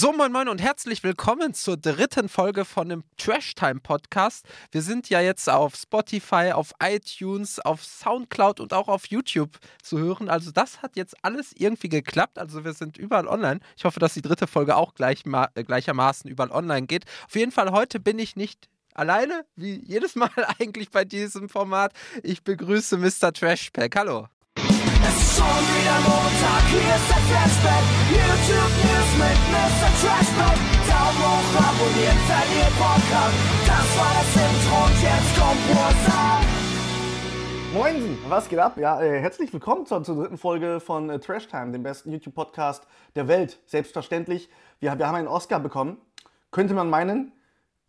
So, moin moin und herzlich willkommen zur dritten Folge von dem Trash Time Podcast. Wir sind ja jetzt auf Spotify, auf iTunes, auf Soundcloud und auch auf YouTube zu hören. Also das hat jetzt alles irgendwie geklappt. Also wir sind überall online. Ich hoffe, dass die dritte Folge auch gleich äh, gleichermaßen überall online geht. Auf jeden Fall heute bin ich nicht alleine, wie jedes Mal eigentlich bei diesem Format. Ich begrüße Mr. Trashpack. Hallo. Schon wieder Montag, hier ist der Flashback YouTube News mit Mr. Trashback Daumen hoch, abonnieren, verliert Podcast Das war das Intro und jetzt kommt Warzone Moinsen, was geht ab? Ja, äh, herzlich willkommen zur, zur, dritten Folge von äh, Trash Time, dem besten YouTube-Podcast der Welt. Selbstverständlich, wir, wir haben einen Oscar bekommen. Könnte man meinen,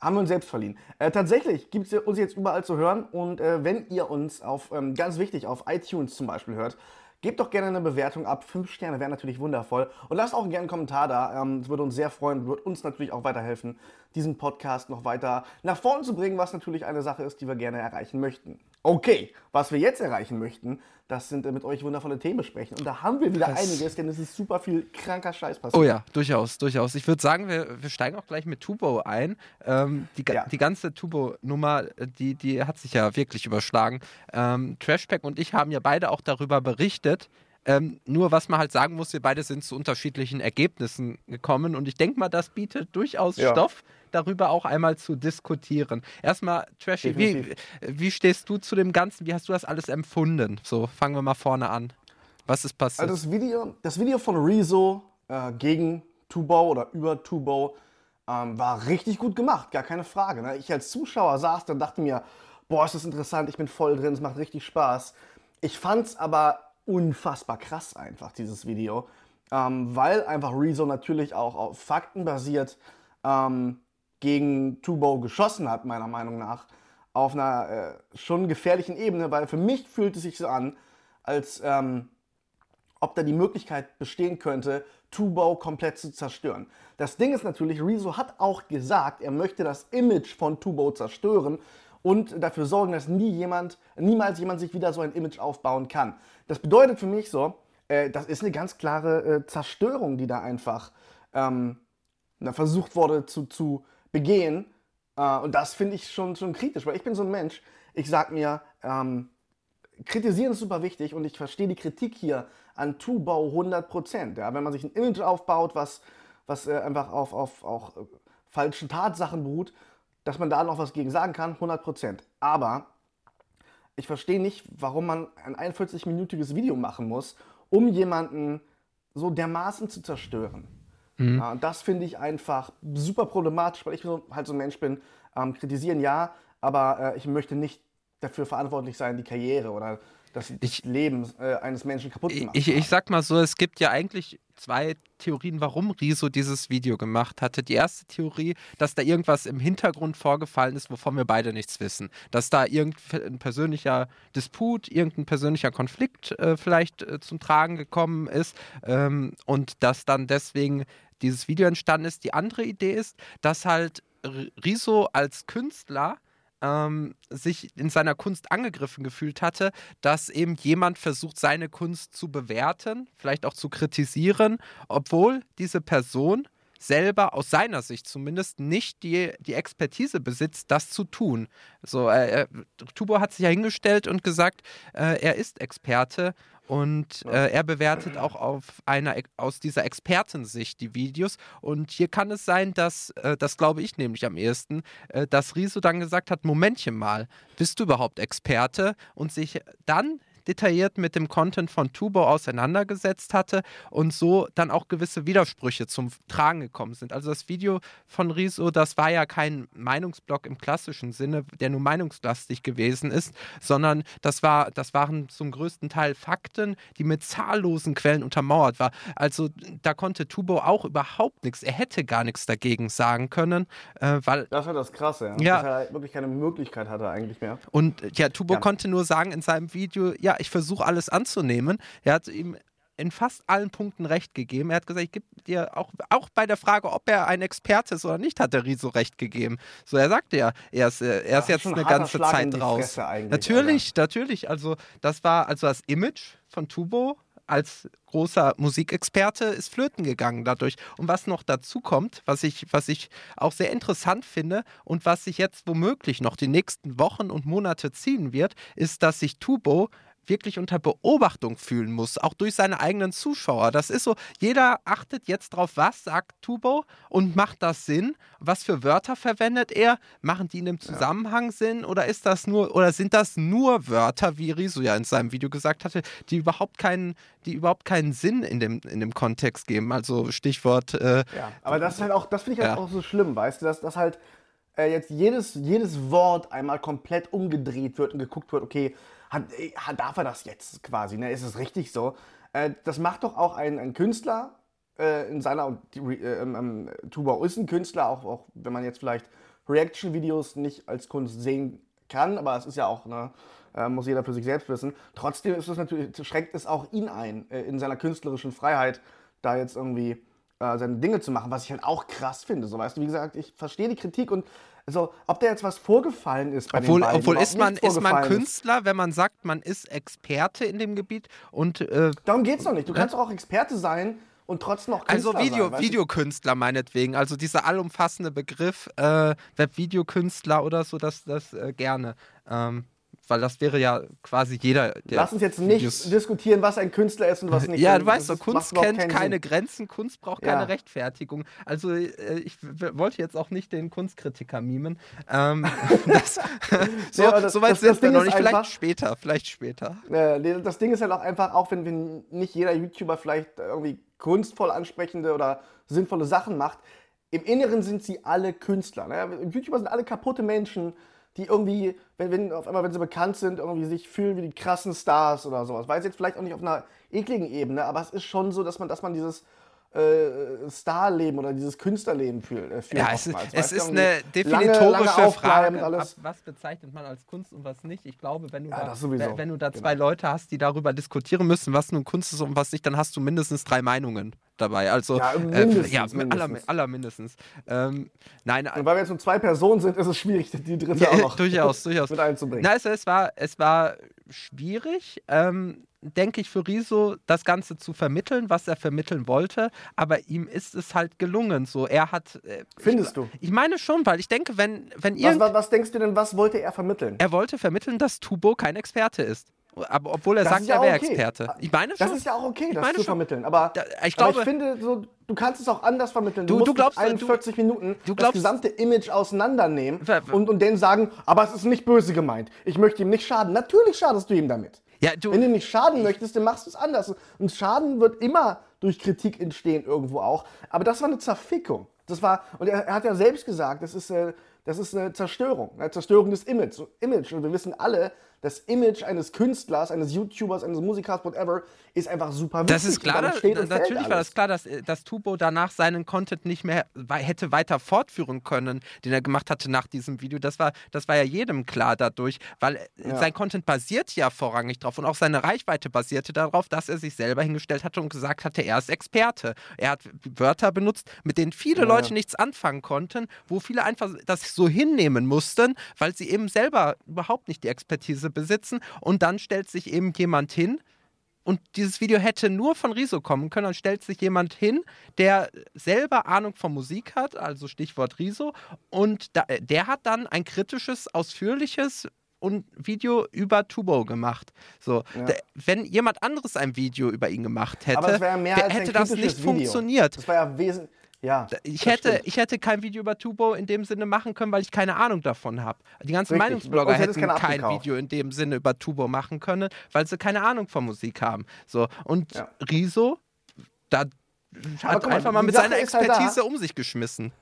haben wir uns selbst verliehen. Äh, tatsächlich gibt es uns jetzt überall zu hören und äh, wenn ihr uns auf, ähm, ganz wichtig, auf iTunes zum Beispiel hört, gebt doch gerne eine Bewertung ab. Fünf Sterne wären natürlich wundervoll. Und lasst auch gerne einen Kommentar da. Ähm, würde uns sehr freuen, würde uns natürlich auch weiterhelfen, diesen Podcast noch weiter nach vorne zu bringen, was natürlich eine Sache ist, die wir gerne erreichen möchten. Okay, was wir jetzt erreichen möchten, das sind äh, mit euch wundervolle Themen besprechen. Und da haben wir wieder das einiges, denn es ist super viel kranker Scheiß passiert. Oh ja, durchaus, durchaus. Ich würde sagen, wir, wir steigen auch gleich mit Tubo ein. Ähm, die, ja. die ganze Tubo-Nummer, äh, die, die hat sich ja wirklich überschlagen. Ähm, Trashpack und ich haben ja beide auch darüber berichtet, ähm, nur was man halt sagen muss, wir beide sind zu unterschiedlichen Ergebnissen gekommen und ich denke mal, das bietet durchaus ja. Stoff, darüber auch einmal zu diskutieren. Erstmal, Trashy, wie, wie stehst du zu dem Ganzen? Wie hast du das alles empfunden? So, fangen wir mal vorne an. Was ist passiert? Also das Video, das Video von Rezo äh, gegen Tubo oder über Tubo ähm, war richtig gut gemacht, gar keine Frage. Ne? Ich als Zuschauer saß dann dachte mir, boah, ist das interessant, ich bin voll drin, es macht richtig Spaß. Ich fand es aber unfassbar krass einfach, dieses Video. Ähm, weil einfach Rezo natürlich auch auf Fakten basiert ähm, gegen Tubo geschossen hat, meiner Meinung nach. Auf einer äh, schon gefährlichen Ebene, weil für mich fühlt es sich so an, als ähm, ob da die Möglichkeit bestehen könnte, Tubo komplett zu zerstören. Das Ding ist natürlich, Rezo hat auch gesagt, er möchte das Image von Tubo zerstören und dafür sorgen, dass nie jemand, niemals jemand sich wieder so ein Image aufbauen kann. Das bedeutet für mich so, äh, das ist eine ganz klare äh, Zerstörung, die da einfach ähm, versucht wurde zu, zu begehen. Äh, und das finde ich schon, schon kritisch, weil ich bin so ein Mensch, ich sag mir, ähm, kritisieren ist super wichtig und ich verstehe die Kritik hier an Tubau 100%. Ja? Wenn man sich ein Image aufbaut, was, was äh, einfach auf, auf auch, äh, falschen Tatsachen beruht, dass man da noch was gegen sagen kann, 100%. Aber ich verstehe nicht, warum man ein 41-minütiges Video machen muss, um jemanden so dermaßen zu zerstören. Mhm. Ja, und das finde ich einfach super problematisch, weil ich so, halt so ein Mensch bin. Ähm, kritisieren ja, aber äh, ich möchte nicht dafür verantwortlich sein, die Karriere oder das ich, Leben äh, eines Menschen kaputt zu machen. Ich, ich sag mal so, es gibt ja eigentlich zwei Theorien, warum Riso dieses Video gemacht hatte. Die erste Theorie, dass da irgendwas im Hintergrund vorgefallen ist, wovon wir beide nichts wissen. Dass da irgendein persönlicher Disput, irgendein persönlicher Konflikt äh, vielleicht äh, zum Tragen gekommen ist ähm, und dass dann deswegen dieses Video entstanden ist. Die andere Idee ist, dass halt Riso als Künstler ähm, sich in seiner Kunst angegriffen gefühlt hatte, dass eben jemand versucht, seine Kunst zu bewerten, vielleicht auch zu kritisieren, obwohl diese Person selber aus seiner Sicht zumindest nicht die, die Expertise besitzt, das zu tun. So, äh, Tubo hat sich ja hingestellt und gesagt, äh, er ist Experte und äh, er bewertet auch auf einer aus dieser Expertensicht die Videos. Und hier kann es sein, dass, äh, das glaube ich nämlich am ehesten, äh, dass Riso dann gesagt hat: Momentchen mal, bist du überhaupt Experte? Und sich dann detailliert mit dem Content von Tubo auseinandergesetzt hatte und so dann auch gewisse Widersprüche zum Tragen gekommen sind. Also das Video von Riso, das war ja kein Meinungsblock im klassischen Sinne, der nur meinungslastig gewesen ist, sondern das war, das waren zum größten Teil Fakten, die mit zahllosen Quellen untermauert waren. Also da konnte Tubo auch überhaupt nichts, er hätte gar nichts dagegen sagen können, äh, weil das war das Krasse, ja. ja. Dass er wirklich keine Möglichkeit hatte eigentlich mehr. Und ja, Tubo ja. konnte nur sagen in seinem Video, ja, ich versuche alles anzunehmen. Er hat ihm in fast allen Punkten recht gegeben. Er hat gesagt, ich gebe dir auch, auch bei der Frage, ob er ein Experte ist oder nicht, hat der Riso recht gegeben. So, er sagte ja, er ist, äh, er ist jetzt eine ganze Schlag Zeit raus. Natürlich, Alter. natürlich. Also, das war also das Image von Tubo als großer Musikexperte ist flöten gegangen dadurch. Und was noch dazu kommt, was ich, was ich auch sehr interessant finde und was sich jetzt womöglich noch die nächsten Wochen und Monate ziehen wird, ist, dass sich Tubo wirklich unter Beobachtung fühlen muss, auch durch seine eigenen Zuschauer. Das ist so, jeder achtet jetzt drauf, was sagt Tubo und macht das Sinn? Was für Wörter verwendet er? Machen die in dem Zusammenhang ja. Sinn oder ist das nur oder sind das nur Wörter, wie Riso ja in seinem Video gesagt hatte, die überhaupt keinen, die überhaupt keinen Sinn in dem, in dem Kontext geben? Also Stichwort. Äh, ja, aber das ist halt auch, das finde ich halt ja. auch so schlimm, weißt du, dass das halt äh, jetzt jedes, jedes Wort einmal komplett umgedreht wird und geguckt wird, okay, hat, hat, darf er das jetzt quasi? Ne? Ist es richtig so? Äh, das macht doch auch ein, ein Künstler äh, in seiner, äh, ähm, ähm, Tuba ist ein Künstler, auch, auch wenn man jetzt vielleicht Reaction-Videos nicht als Kunst sehen kann, aber es ist ja auch, ne, äh, muss jeder für sich selbst wissen. Trotzdem ist es natürlich, schränkt es auch ihn ein, äh, in seiner künstlerischen Freiheit, da jetzt irgendwie äh, seine Dinge zu machen, was ich halt auch krass finde. So, weißt du, wie gesagt, ich verstehe die Kritik und also, ob da jetzt was vorgefallen ist bei obwohl, den beiden, Obwohl ist man, ist man Künstler, wenn man sagt, man ist Experte in dem Gebiet und... Äh, Darum geht es doch nicht. Du kannst doch auch Experte sein und trotzdem noch Künstler Also Video, sein, Videokünstler meinetwegen, also dieser allumfassende Begriff äh, Webvideokünstler oder so, das, das äh, gerne. Ähm, weil das wäre ja quasi jeder. Lass uns jetzt nicht Videos diskutieren, was ein Künstler ist und was nicht. Ja, du weißt doch, Kunst kennt keine Sinn. Grenzen, Kunst braucht keine ja. Rechtfertigung. Also äh, ich wollte jetzt auch nicht den Kunstkritiker mimen. Ähm, das, so, ja, das, so weit das, sind das wir noch nicht. Vielleicht später, vielleicht später. Äh, das Ding ist halt auch einfach, auch wenn, wenn nicht jeder YouTuber vielleicht irgendwie kunstvoll ansprechende oder sinnvolle Sachen macht, im Inneren sind sie alle Künstler. Ne? YouTuber sind alle kaputte Menschen, die irgendwie, wenn, wenn auf einmal, wenn sie bekannt sind, irgendwie sich fühlen wie die krassen Stars oder sowas. Weiß jetzt vielleicht auch nicht auf einer ekligen Ebene, aber es ist schon so, dass man, dass man dieses äh, Starleben oder dieses Künstlerleben fühlt. Äh, ja, es, es ist eine definitorische lange, lange Frage. Ab, was bezeichnet man als Kunst und was nicht? Ich glaube, wenn du ja, da, wenn du da zwei genau. Leute hast, die darüber diskutieren müssen, was nun Kunst ist und was nicht, dann hast du mindestens drei Meinungen dabei. Also ja, mindestens, äh, ja mindestens. Aller, aller mindestens. Ähm, nein, und weil wir jetzt nur zwei Personen sind, ist es schwierig, die dritte ja, auch noch durchaus, durchaus. mit einzubringen. Nein, also es war, es war schwierig. Ähm, denke ich, für Riso das Ganze zu vermitteln, was er vermitteln wollte, aber ihm ist es halt gelungen. So, er hat. Äh, Findest ich, du? Ich meine schon, weil ich denke, wenn, wenn ihr. Was, was, denkst du denn, was wollte er vermitteln? Er wollte vermitteln, dass Tubo kein Experte ist. Aber obwohl er das sagt, ja er wäre okay. Experte. Ich meine schon. Das ist ja auch okay, das zu vermitteln. Aber, da, ich, glaube, aber ich finde, so, du kannst es auch anders vermitteln. Du, du, du glaubst 41 du, Minuten glaubst, das gesamte Image auseinandernehmen und, und denen sagen, aber es ist nicht böse gemeint. Ich möchte ihm nicht schaden. Natürlich schadest du ihm damit. Ja, du, Wenn du nicht schaden möchtest, dann machst du es anders. Und Schaden wird immer durch Kritik entstehen, irgendwo auch. Aber das war eine Zerfickung. Das war, und er, er hat ja selbst gesagt, das ist, äh, das ist eine Zerstörung, eine Zerstörung des Image. Image. Und wir wissen alle, das Image eines Künstlers, eines YouTubers, eines Musikers, whatever, ist einfach super wichtig. Das ist klar, da, natürlich war das klar, dass, dass Tubo danach seinen Content nicht mehr hätte weiter fortführen können, den er gemacht hatte nach diesem Video. Das war, das war ja jedem klar dadurch, weil äh, ja. sein Content basiert ja vorrangig drauf und auch seine Reichweite basierte darauf, dass er sich selber hingestellt hatte und gesagt hatte, er ist Experte. Er hat Wörter benutzt, mit denen viele ja, Leute nichts anfangen konnten, wo viele einfach das so hinnehmen mussten, weil sie eben selber überhaupt nicht die Expertise besitzen und dann stellt sich eben jemand hin, und dieses Video hätte nur von Riso kommen können. Dann stellt sich jemand hin, der selber Ahnung von Musik hat, also Stichwort Riso, und da, der hat dann ein kritisches, ausführliches und Video über Tubo gemacht. So, ja. wenn jemand anderes ein Video über ihn gemacht hätte, hätte das nicht Video. funktioniert. Das war ja wesentlich. Ja, ich hätte, ich hätte kein Video über Tubo in dem Sinne machen können, weil ich keine Ahnung davon habe. Die ganzen Richtig. Meinungsblogger hätten kein Video in dem Sinne über Tubo machen können, weil sie keine Ahnung von Musik haben. So, und ja. Riso, da hat mal, einfach mal mit seiner halt Expertise halt um sich geschmissen.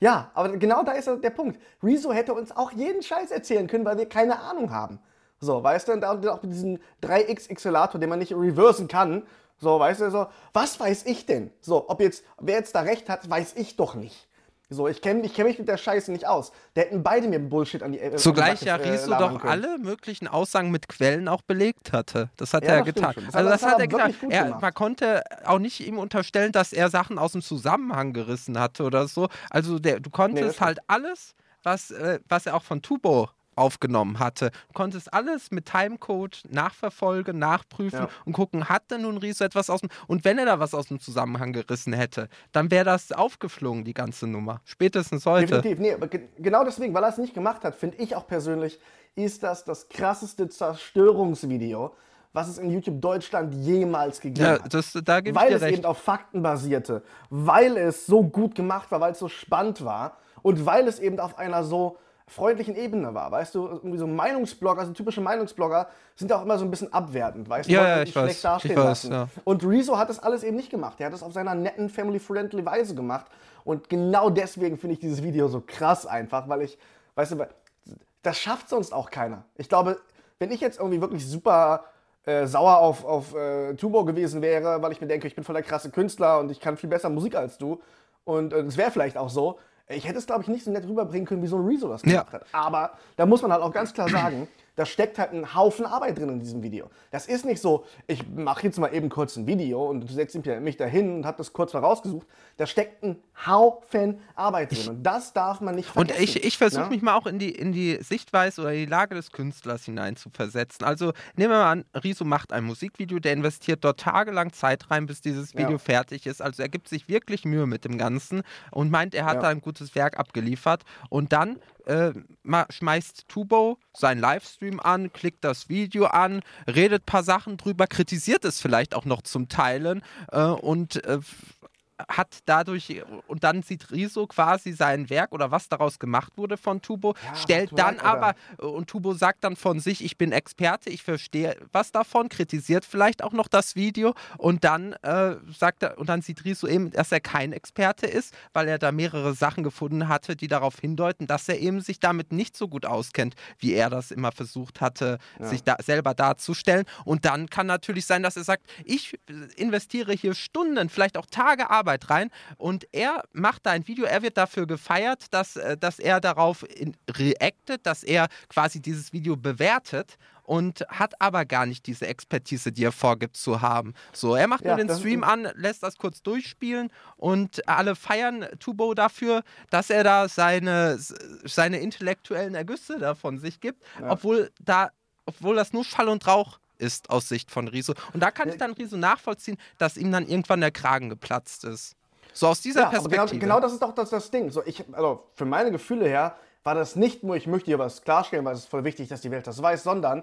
Ja, aber genau da ist der Punkt. Rezo hätte uns auch jeden Scheiß erzählen können, weil wir keine Ahnung haben. So, weißt du, und auch mit diesem 3x-Accelerator, den man nicht reversen kann, so, weißt du, so, was weiß ich denn? So, ob jetzt, wer jetzt da recht hat, weiß ich doch nicht. So, ich kenne ich kenn mich mit der Scheiße nicht aus. Der hätten beide mir Bullshit an die äh, Zugleich ja Riso äh, doch können. alle möglichen Aussagen mit Quellen auch belegt hatte. Das hat ja, er getan. Das also das, hat er getan. Er, man konnte auch nicht ihm unterstellen, dass er Sachen aus dem Zusammenhang gerissen hatte oder so. Also der, du konntest nee, halt alles, was, äh, was er auch von Tubo aufgenommen hatte. Du konntest alles mit Timecode nachverfolgen, nachprüfen ja. und gucken, hat denn nun Riso etwas aus dem. Und wenn er da was aus dem Zusammenhang gerissen hätte, dann wäre das aufgeflogen, die ganze Nummer. Spätestens heute. Definitiv. Nee, aber genau deswegen, weil er es nicht gemacht hat, finde ich auch persönlich, ist das das krasseste Zerstörungsvideo, was es in YouTube Deutschland jemals gegeben ja, das, hat. Da weil es recht. eben auf Fakten basierte, weil es so gut gemacht war, weil es so spannend war und weil es eben auf einer so freundlichen Ebene war. Weißt du, irgendwie so Meinungsblogger, also typische Meinungsblogger sind ja auch immer so ein bisschen abwertend, weißt du, ja, ja, ich schlecht weiß, dastehen ich weiß, lassen. Ja. Und Rezo hat das alles eben nicht gemacht. Er hat das auf seiner netten, family-friendly Weise gemacht. Und genau deswegen finde ich dieses Video so krass einfach, weil ich, weißt du, das schafft sonst auch keiner. Ich glaube, wenn ich jetzt irgendwie wirklich super äh, sauer auf, auf äh, Tubo gewesen wäre, weil ich mir denke, ich bin voll der krasse Künstler und ich kann viel besser Musik als du. Und es äh, wäre vielleicht auch so, ich hätte es, glaube ich, nicht so nett rüberbringen können, wie so ein Rezo das gemacht ja. hat. Aber da muss man halt auch ganz klar sagen, da steckt halt ein Haufen Arbeit drin in diesem Video. Das ist nicht so, ich mache jetzt mal eben kurz ein Video und setze mich dahin und habe das kurz mal rausgesucht. Da steckt ein Haufen Arbeit drin und das darf man nicht vergessen. Und ich, ich versuche ja? mich mal auch in die, in die Sichtweise oder die Lage des Künstlers hinein zu versetzen. Also nehmen wir mal an, Riso macht ein Musikvideo, der investiert dort tagelang Zeit rein, bis dieses Video ja. fertig ist. Also er gibt sich wirklich Mühe mit dem Ganzen und meint, er hat ja. da ein gutes Werk abgeliefert. Und dann äh, schmeißt Tubo seinen Livestream an, klickt das Video an, redet ein paar Sachen drüber, kritisiert es vielleicht auch noch zum Teilen äh, und äh, hat dadurch, und dann sieht Riso quasi sein Werk oder was daraus gemacht wurde von Tubo, ja, stellt dann leid, aber, und Tubo sagt dann von sich, ich bin Experte, ich verstehe was davon, kritisiert vielleicht auch noch das Video und dann äh, sagt er, und dann sieht Riso eben, dass er kein Experte ist, weil er da mehrere Sachen gefunden hatte, die darauf hindeuten, dass er eben sich damit nicht so gut auskennt, wie er das immer versucht hatte, ja. sich da selber darzustellen. Und dann kann natürlich sein, dass er sagt, ich investiere hier Stunden, vielleicht auch Tage Arbeit Arbeit rein und er macht da ein Video, er wird dafür gefeiert, dass, äh, dass er darauf reactet, dass er quasi dieses Video bewertet und hat aber gar nicht diese Expertise, die er vorgibt zu haben. So, er macht ja, nur den Stream an, lässt das kurz durchspielen und alle feiern Tubo dafür, dass er da seine, seine intellektuellen Ergüsse davon sich gibt, ja. obwohl da obwohl das nur Schall und Rauch ist aus Sicht von Riso. Und da kann ich dann Riso nachvollziehen, dass ihm dann irgendwann der Kragen geplatzt ist. So aus dieser ja, genau, Perspektive. Genau, genau, das ist doch das, das Ding. So, ich, also für meine Gefühle her war das nicht nur, ich möchte hier was klarstellen, weil es ist voll wichtig, dass die Welt das weiß, sondern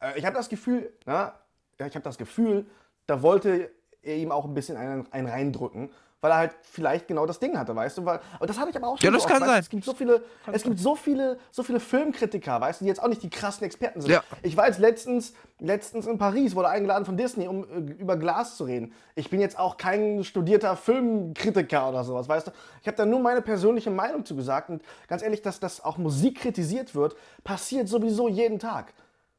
äh, ich habe das Gefühl, na, ich habe das Gefühl, da wollte er ihm auch ein bisschen einen, einen reindrücken weil er halt vielleicht genau das Ding hatte, weißt du? Weil, und das hatte ich aber auch schon. Ja, das so kann oft, sein. Es gibt so viele, kann es gibt so viele, so viele Filmkritiker, weißt du, die jetzt auch nicht die krassen Experten sind. Ja. Ich war jetzt letztens, letztens in Paris, wurde eingeladen von Disney, um äh, über Glas zu reden. Ich bin jetzt auch kein studierter Filmkritiker oder sowas, weißt du? Ich habe da nur meine persönliche Meinung zu gesagt und ganz ehrlich, dass das auch Musik kritisiert wird, passiert sowieso jeden Tag.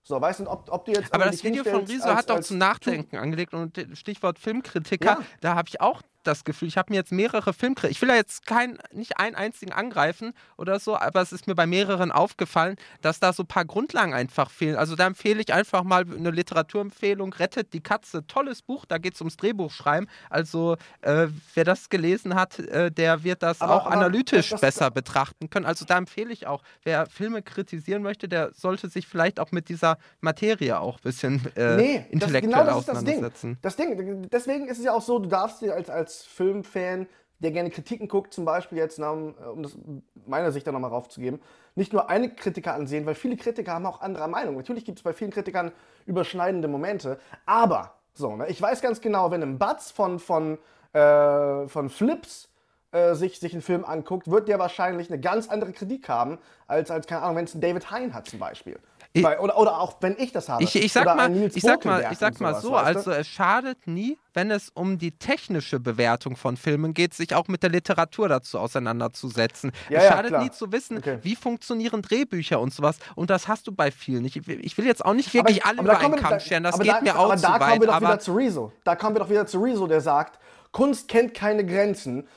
So, weißt du, ob, ob du jetzt. Aber das Video von Riso hat doch zum Nachdenken angelegt und Stichwort Filmkritiker, ja. da habe ich auch das Gefühl, ich habe mir jetzt mehrere Filmkritiker, ich will ja jetzt kein, nicht einen einzigen angreifen oder so, aber es ist mir bei mehreren aufgefallen, dass da so ein paar Grundlagen einfach fehlen. Also da empfehle ich einfach mal eine Literaturempfehlung, Rettet die Katze, tolles Buch, da geht es ums Drehbuchschreiben. Also äh, wer das gelesen hat, äh, der wird das aber, auch aber analytisch das, besser betrachten können. Also da empfehle ich auch, wer Filme kritisieren möchte, der sollte sich vielleicht auch mit dieser Materie auch ein bisschen äh, nee, intellektuell das, genau das auseinandersetzen. Das Ding. das Ding, deswegen ist es ja auch so, du darfst dir als, als Filmfan, der gerne Kritiken guckt, zum Beispiel jetzt, um das meiner Sicht da nochmal raufzugeben, nicht nur eine Kritiker ansehen, weil viele Kritiker haben auch anderer Meinung. Natürlich gibt es bei vielen Kritikern überschneidende Momente, aber so, ne, ich weiß ganz genau, wenn ein Batz von, von, äh, von Flips äh, sich, sich einen Film anguckt, wird der wahrscheinlich eine ganz andere Kritik haben, als, als keine Ahnung, wenn es ein David Hein hat zum Beispiel. Ich, Weil, oder, oder auch wenn ich das habe. Ich, ich sag mal, ich sag mal, ich sag mal sowas, so, also es schadet nie, wenn es um die technische Bewertung von Filmen geht, sich auch mit der Literatur dazu auseinanderzusetzen. Ja, es ja, schadet klar. nie zu wissen, okay. wie funktionieren Drehbücher und sowas. Und das hast du bei vielen. Ich, ich will jetzt auch nicht wirklich aber, alle über einen Kamm scheren, das geht da, mir auch aber zu weit. Aber da kommen wir doch wieder zu Rezo. Da kommen wir doch wieder zu Rezo, der sagt, Kunst kennt keine Grenzen.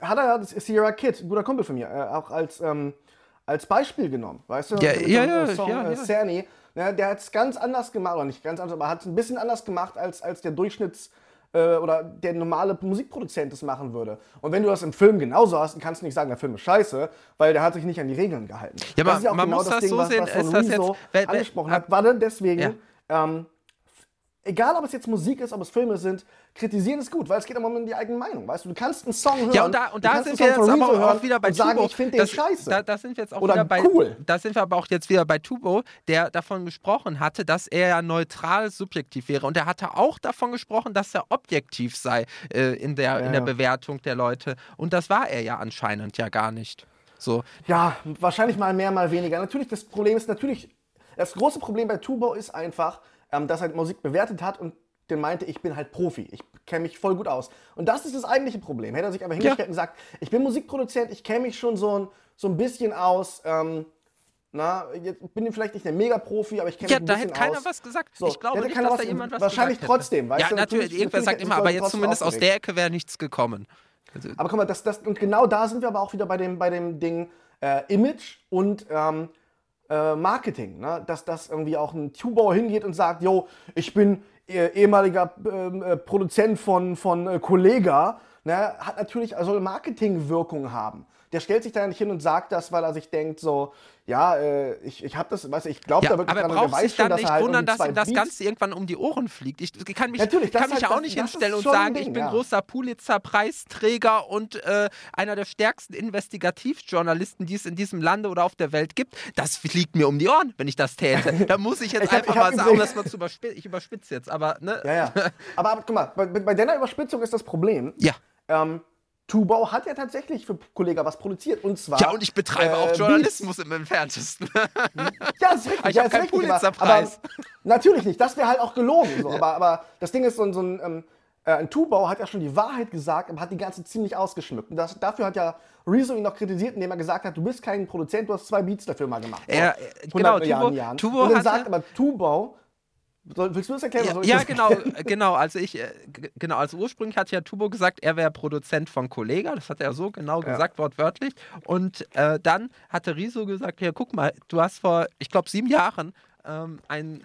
Hat er, das ist Sierra Kid, ein guter Kumpel von mir, äh, auch als... Ähm, als Beispiel genommen, weißt du? Ja, ja, ja, Song, ja, ja. Äh, Cerny, ja, der hat es ganz anders gemacht, oder nicht ganz anders, aber hat es ein bisschen anders gemacht als, als der Durchschnitts äh, oder der normale Musikproduzent das machen würde. Und wenn du das im Film genauso hast, dann kannst du nicht sagen, der Film ist scheiße, weil der hat sich nicht an die Regeln gehalten. Ja, das man- ist ja auch man genau muss das das Ding, so was, sehen, was von ist das jetzt- angesprochen hat. Warte, deswegen, Ja. ähm, egal ob es jetzt Musik ist, ob es Filme sind, kritisieren ist gut, weil es geht immer um die eigene Meinung, weißt du? Du kannst einen Song hören, Ja, und da, und da sind wir jetzt aber auch wieder bei und sagen, Tubo. ich finde den Das- scheiße. Da, da sind wir jetzt auch Oder wieder bei cool. Da sind wir aber auch jetzt wieder bei Tubo, der davon gesprochen hatte, dass er ja neutral subjektiv wäre. Und er hatte auch davon gesprochen, dass er objektiv sei äh, in, der, in der ja. Bewertung der Leute. Und das war er ja anscheinend ja gar nicht. So. Ja, wahrscheinlich mal mehr, mal weniger. Natürlich, das Problem ist natürlich, das große Problem bei Tubo ist einfach, ähm, dass er Musik bewertet hat und der meinte, ich bin halt Profi, ich kenne mich voll gut aus. Und das ist das eigentliche Problem. Hätte er sich einfach hingestellt und gesagt, ich bin Musikproduzent, ich kenne mich schon so ein, so ein bisschen aus, ähm, na, jetzt bin ich vielleicht nicht der Mega-Profi, aber ich kenne Ja, mich ein da bisschen hätte keiner aus. was gesagt. So, ich glaube da nicht, keiner dass da was- jemand was wahrscheinlich gesagt trotzdem, weißt ja, du, natürlich, natürlich- irgendwer sagt immer, aber jetzt zumindest aus der Ecke wäre nichts gekommen. Also, Aber guck mal, das, das, und genau da sind wir aber auch wieder bei dem, bei dem Ding äh, Image und ähm, äh, Marketing. Ne? Dass, dass irgendwie auch ein Tubauer hingeht und sagt, yo, ich bin äh, ehemaliger ähm, äh, Produzent von, von äh, Kollega, ne? hat natürlich, also Marketingwirkung haben. Der stellt sich da nicht hin und sagt das, weil er sich denkt, so, ja, äh, ich, ich habe das, weißt ich glaube ja, da wirklich aber er dran, sich schon, dann dass nicht halt wundern, dass ihm das Ganze irgendwann um die Ohren fliegt. Ich kann mich, Natürlich, kann mich halt- ja auch das- nicht das hinstellen und sagen, Ding, ich bin ja. großer Pulitzer-Preisträger und äh, einer der stärksten Investigativjournalisten, die es in diesem Lande oder auf der Welt gibt. Das fliegt mir um die Ohren, wenn ich das täte. Da muss ich jetzt Ich hab- einfach ich mal sagen, gesehen- das mal zu überspitzen. Ich überspitze jetzt, aber ne? Ja, ja. Aber, aber guck mal, bei, bei deiner Überspitzung ist das Problem. Ja. Ähm, Tubau hat ja tatsächlich für Kollega was produziert. Und zwar. Ja, und ich betreibe äh, auch Beats. Journalismus im entferntesten. Ja, das ist richtig. Ich ja, hab ist keinen Pulitzerpreis. Natürlich nicht. Das wäre halt auch gelogen. So. Aber, aber das Ding ist, so ein, so ein, ähm, äh, ein Tubau hat ja schon die Wahrheit gesagt, aber hat die ganze ziemlich ausgeschmückt. Und das, dafür hat ja Rezo ihn noch kritisiert, indem er gesagt hat, du bist kein Produzent, du hast zwei Beats dafür mal gemacht. Vor äh, 100 genau, Milliarden Tubo- Jahren. Tubo Und dann sagt aber Tubau, willst du das erklären? Ja, soll ich ja genau, äh, genau. Also ich, äh, genau, also ursprünglich hat ja Tubo gesagt, er wäre Produzent von Kollega. Das hat er so genau gesagt, wortwörtlich. Und äh, dann hatte Riso gesagt, ja, guck mal, du hast vor, ich glaube, sieben Jahren ähm, ein,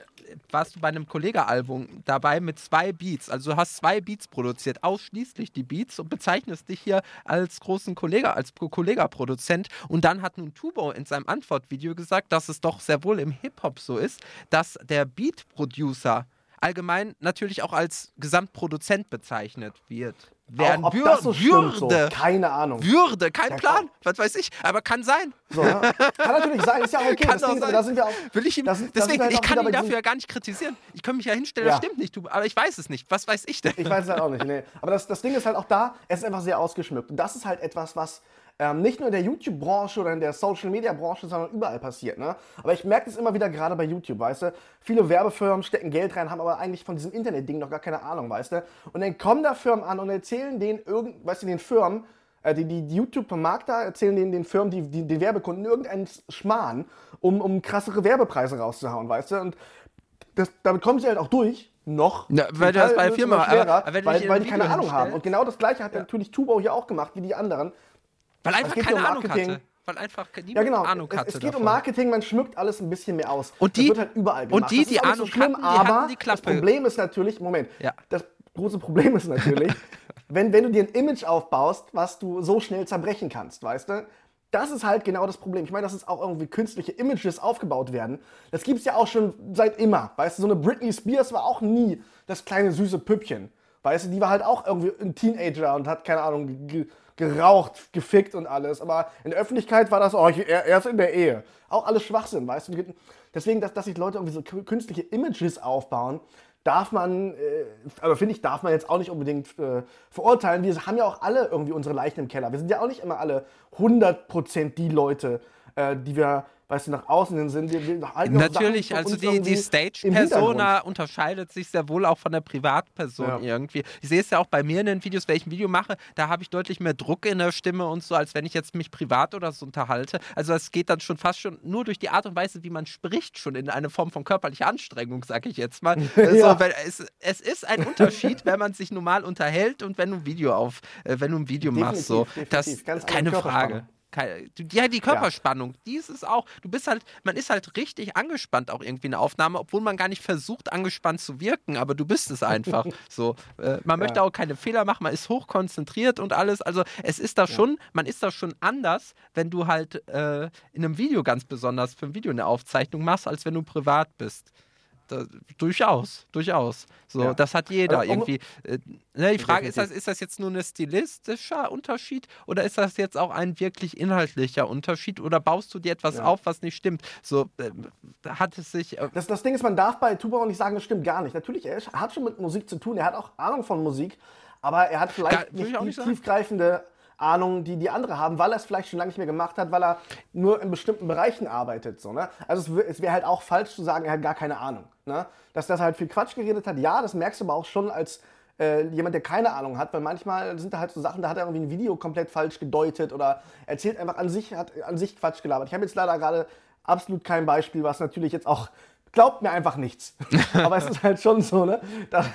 warst du bei einem Kollega-Album dabei mit zwei Beats. Also du hast zwei Beats produziert, ausschließlich die Beats und bezeichnest dich hier als großen Kollega, als Pro- Kollega-Produzent. Und dann hat nun Tubo in seinem Antwortvideo gesagt, dass es doch sehr wohl im Hip-Hop so ist, dass der Beat-Producer allgemein natürlich auch als Gesamtproduzent bezeichnet wird. Werden Auch, Wür so stimmt, so. Würde. Keine Ahnung. Würde, kein Ja, Plan, was weiß ich, aber kann sein. So, ne? Kann natürlich sein, ist ja auch okay. Kann das Ding, sein. da sind wir auch. Will ich ihm, das deswegen, halt ich kann ihn dafür ja gar nicht kritisieren. Ich kann mich ja hinstellen, Ja. das stimmt nicht, aber ich weiß es nicht. Was weiß ich denn? Ich weiß es halt auch nicht, nee. Aber das, das Ding ist halt auch da, es ist einfach sehr ausgeschmückt. Und das ist halt etwas, was ähm, nicht nur in der YouTube-Branche oder in der Social-Media-Branche, sondern überall passiert. Ne? Aber ich merke das immer wieder gerade bei YouTube, weißt du? Viele Werbefirmen stecken Geld rein, haben aber eigentlich von diesem Internet-Ding noch gar keine Ahnung, weißt du? Und dann kommen da Firmen an und erzählen denen irgend, weißt du, den Firmen, äh, die, die, die YouTube-Vermarkter erzählen denen den Firmen, die, die, die Werbekunden irgendeinen Schmarrn, um, um krassere Werbepreise rauszuhauen, weißt du? Und das, damit kommen sie halt auch durch. Noch. Ja, Zum weil das bei der Firma- schwerer, aber- aber weil, weil die keine Ahnung haben. Und genau das gleiche hat natürlich Tubau hier auch gemacht, wie die anderen. Weil einfach Es geht keine um Ahnung hatte. Weil einfach niemand Ja, genau. Ahnung es, hatte. es geht davon. um Marketing, man schmückt alles ein bisschen mehr aus. Und die- das wird halt überall und gemacht. die, ist die nicht Ahnung so schlimm, hatten, die aber die das. Problem ist natürlich, Moment, Ja. das große Problem ist natürlich, wenn, wenn du dir ein Image aufbaust, was du so schnell zerbrechen kannst, weißt du? Das ist halt genau das Problem. Ich meine, dass es auch irgendwie künstliche Images aufgebaut werden. Das gibt es ja auch schon seit immer. Weißt du, so eine Britney Spears war auch nie das kleine süße Püppchen. Weißt du, die war halt auch irgendwie ein Teenager und hat, keine Ahnung, geraucht, gefickt und alles. Aber in der Öffentlichkeit war das, oh, ich- er, erst in der Ehe. Auch alles Schwachsinn, weißt du. Deswegen, dass, dass sich Leute irgendwie so kü- künstliche Images aufbauen, darf man, äh, also finde ich, darf man jetzt auch nicht unbedingt äh, verurteilen. Wir haben ja auch alle irgendwie unsere Leichen im Keller. Wir sind ja auch nicht immer alle 100% die Leute, äh, die wir, weißt du, nach außen hin sind. Wir, wir halten auch Natürlich, Sachen von also die, die. Stage-Persona unterscheidet sich sehr wohl auch von der Privatperson Ja. irgendwie. Ich sehe es ja auch bei mir in den Videos, wenn ich ein Video mache, da habe ich deutlich mehr Druck in der Stimme und so, als wenn ich jetzt mich privat oder so unterhalte. Also es geht dann schon fast schon nur durch die Art und Weise, wie man spricht, schon in eine Form von körperlicher Anstrengung, sage ich jetzt mal. Also, Ja. es, es ist ein Unterschied, wenn man sich normal unterhält und wenn du ein Video auf, äh, wenn du ein Video machst. So. Definitiv, Das definitiv. Ganz keine Frage. Ja, die Körperspannung, ja. dies ist auch, du bist halt, man ist halt richtig angespannt auch irgendwie in der Aufnahme, obwohl man gar nicht versucht, angespannt zu wirken, aber du bist es einfach. so, äh, man ja. möchte auch keine Fehler machen, man ist hochkonzentriert und alles. Also es ist da ja. schon, man ist da schon anders, wenn du halt äh, in einem Video ganz besonders für ein Video eine Aufzeichnung machst, als wenn du privat bist. Da, durchaus, durchaus. So, ja. das hat jeder also, irgendwie. Äh, ne, die Frage ist, das, ist das jetzt nur ein stilistischer Unterschied oder ist das jetzt auch ein wirklich inhaltlicher Unterschied oder baust du dir etwas ja. auf, was nicht stimmt? So äh, hat es sich. Äh das, das Ding ist, man darf bei Tuba auch nicht sagen, das stimmt gar nicht. Natürlich, er hat schon mit Musik zu tun, er hat auch Ahnung von Musik, aber er hat vielleicht ja, nicht die nicht tiefgreifende Ahnung, die die andere haben, weil er es vielleicht schon lange nicht mehr gemacht hat, weil er nur in bestimmten Bereichen arbeitet. So, ne? Also es, es wäre halt auch falsch zu sagen, er hat gar keine Ahnung. Ne? Dass das halt viel Quatsch geredet hat, ja, das merkst du aber auch schon als äh, jemand, der keine Ahnung hat, weil manchmal sind da halt so Sachen, da hat er irgendwie ein Video komplett falsch gedeutet oder erzählt einfach an sich, hat an sich Quatsch gelabert. Ich habe jetzt leider gerade absolut kein Beispiel, was natürlich jetzt auch glaubt mir einfach nichts. Aber es ist halt schon so, ne, dass,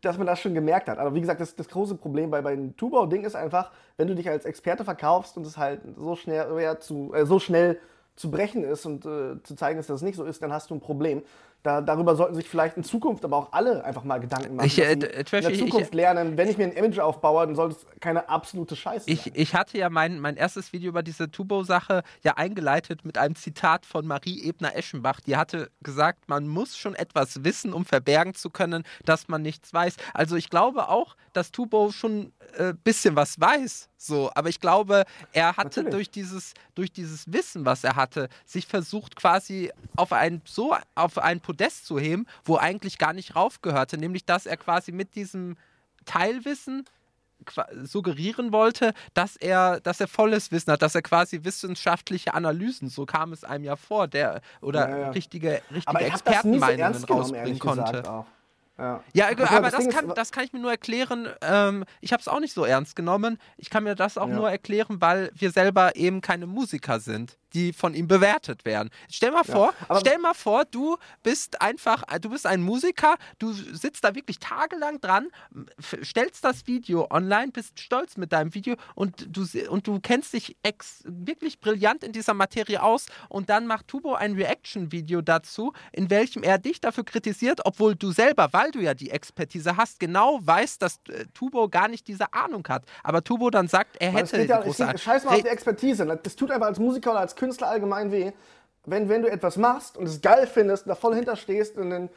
dass, man das schon gemerkt hat. Aber wie gesagt, das, das große Problem bei, bei dem Tubau-Ding ist einfach, wenn du dich als Experte verkaufst und es halt so schnell, zu, äh, so schnell zu brechen ist und äh, zu zeigen, dass das nicht so ist, dann hast du ein Problem. Da, darüber sollten sich vielleicht in Zukunft aber auch alle einfach mal Gedanken machen. Ich, äh, in der Zukunft ich, lernen, wenn ich mir ein Image aufbaue, dann sollte es keine absolute Scheiße ich, sein. Ich hatte ja mein, mein erstes Video über diese Tubo-Sache ja eingeleitet mit einem Zitat von Marie Ebner-Eschenbach. Die hatte gesagt, man muss schon etwas wissen, um verbergen zu können, dass man nichts weiß. Also ich glaube auch, dass Tubo schon ein äh, bisschen was weiß. So, aber ich glaube, er hatte durch dieses, durch dieses Wissen, was er hatte, sich versucht quasi auf ein so auf ein Podest zu heben, wo eigentlich gar nicht raufgehörte, nämlich dass er quasi mit diesem Teilwissen suggerieren wollte, dass er, dass er volles Wissen hat, dass er quasi wissenschaftliche Analysen, so kam es einem ja vor, der oder ja, ja. richtige, richtige Expertenmeinungen so rausbringen konnte. Ja, ja aber, aber das, kann, das kann ich mir nur erklären. Ähm, ich habe es auch nicht so ernst genommen. Ich kann mir das auch ja. nur erklären, weil wir selber eben keine Musiker sind die von ihm bewertet werden. Stell mal vor, ja, stell mal vor, du bist einfach, du bist ein Musiker, du sitzt da wirklich tagelang dran, stellst das Video online, bist stolz mit deinem Video und du, und du kennst dich ex, wirklich brillant in dieser Materie aus und dann macht Tubo ein Reaction-Video dazu, in welchem er dich dafür kritisiert, obwohl du selber, weil du ja die Expertise hast, genau weißt, dass äh, Tubo gar nicht diese Ahnung hat. Aber Tubo dann sagt, er hätte die ja, große ich, Scheiß mal auf die Expertise. Das tut einfach als Musiker oder als Künstler allgemein weh, wenn, wenn du etwas machst und es geil findest und da voll hinterstehst und dann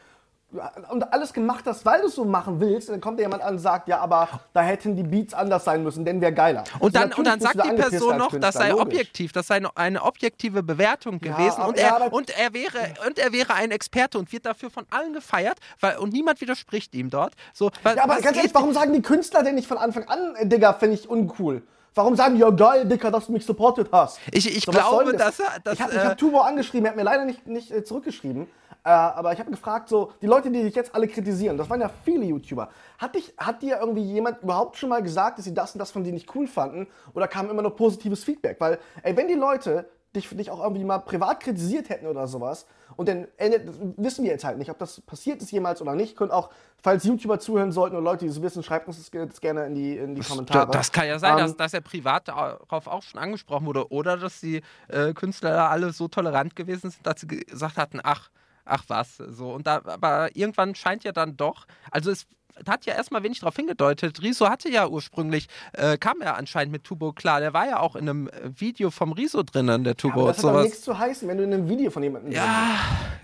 und alles gemacht hast, weil du es so machen willst, und dann kommt dir jemand an und sagt, ja, aber da hätten die Beats anders sein müssen, denn wäre geiler. Und dann, und dann sagt die Person noch, das sei logisch. objektiv, das sei eine objektive Bewertung ja, gewesen und, er, ja, und, er wäre, und er wäre ein Experte und wird dafür von allen gefeiert, weil, und niemand widerspricht ihm dort. So, weil, ja, aber ganz ehrlich, warum sagen die Künstler denn nicht von Anfang an, Digga, finde ich uncool? Warum sagen die, ja geil, Dicker, dass du mich supportet hast? Ich, ich so, glaube, dass er. Dass, ich habe äh, hab Tubo angeschrieben, er hat mir leider nicht, nicht äh, zurückgeschrieben. Äh, aber ich habe gefragt, so, die Leute, die dich jetzt alle kritisieren, das waren ja viele YouTuber. Hat, dich, hat dir irgendwie jemand überhaupt schon mal gesagt, dass sie das und das von dir nicht cool fanden? Oder kam immer nur positives Feedback? Weil, ey, wenn die Leute dich, dich auch irgendwie mal privat kritisiert hätten oder sowas. Und dann äh, wissen wir jetzt halt nicht, ob das passiert ist jemals oder nicht. Könnt auch, falls YouTuber zuhören sollten oder Leute, die es wissen, schreibt uns das gerne in die, in die Kommentare. Das kann ja sein, ähm, dass, dass er privat darauf auch schon angesprochen wurde. Oder dass die äh, Künstler alle so tolerant gewesen sind, dass sie gesagt hatten, ach, ach was, so. Und da, aber irgendwann scheint ja dann doch, also es hat ja erstmal wenig darauf hingedeutet. Riso hatte ja ursprünglich, äh, kam er anscheinend mit Tubo klar. Der war ja auch in einem Video vom Riso drinnen, der Tubo. Ja, das hat nichts zu heißen, wenn du in einem Video von jemandem Ja,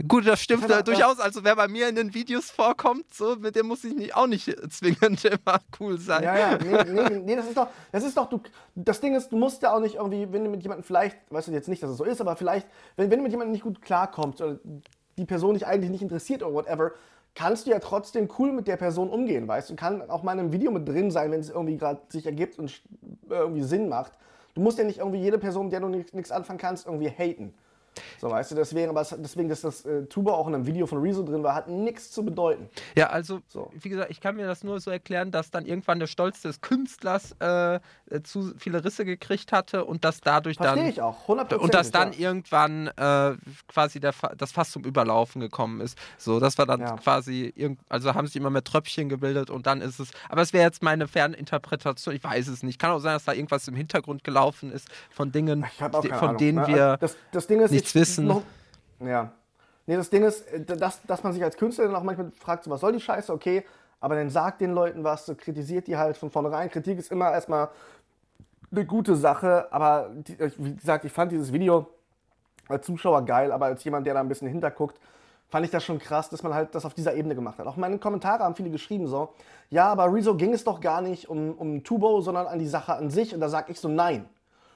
gut, das stimmt das hat, durchaus. Also wer bei mir in den Videos vorkommt, so, mit dem muss ich nicht, auch nicht zwingend immer cool sein. Ja, ja, nee, nee, nee, das ist doch, das ist doch, du, das Ding ist, du musst ja auch nicht irgendwie, wenn du mit jemandem vielleicht, weißt du jetzt nicht, dass es so ist, aber vielleicht, wenn, wenn du mit jemandem nicht gut klarkommst oder die Person dich eigentlich nicht interessiert oder whatever, kannst du ja trotzdem cool mit der Person umgehen, weißt du? Kann auch mal in einem Video mit drin sein, wenn es irgendwie gerade sich ergibt und irgendwie Sinn macht. Du musst ja nicht irgendwie jede Person, der du nichts anfangen kannst, irgendwie haten. So, weißt du, deswegen, aber es, deswegen, dass das äh, Tuba auch in einem Video von Rezo drin war, hat nichts zu bedeuten. Ja, also, So. wie gesagt, ich kann mir das nur so erklären, dass dann irgendwann der Stolz des Künstlers äh, äh, zu viele Risse gekriegt hatte und dass dadurch Verstehe dann. ich auch, 100%. Und dass dann ja. irgendwann äh, quasi der, das Fass zum Überlaufen gekommen ist. So, das war dann Ja. quasi, also haben sich immer mehr Tröpfchen gebildet und dann ist es, aber es wäre jetzt meine Ferninterpretation, ich weiß es nicht. Kann auch sein, dass da irgendwas im Hintergrund gelaufen ist von Dingen, Ich von Ahnung, denen ne? wir. Also das, das Ding ist, nichts ich- wissen. Noch, ja. Nee, das Ding ist, äh, dass, dass man sich als Künstler dann auch manchmal fragt, so, was soll die Scheiße, okay, aber dann sagt den Leuten was, so, kritisiert die halt von vornherein. Kritik ist immer erstmal eine gute Sache, aber die, ich- wie gesagt, ich fand dieses Video als Zuschauer geil, aber als jemand, der da ein bisschen hinterguckt, fand ich das schon krass, dass man halt das auf dieser Ebene gemacht hat. Auch in meinen Kommentaren haben viele geschrieben so, ja, aber Rezo ging es doch gar nicht um, um Tubo, sondern an die Sache an sich. Und da sag ich so, nein.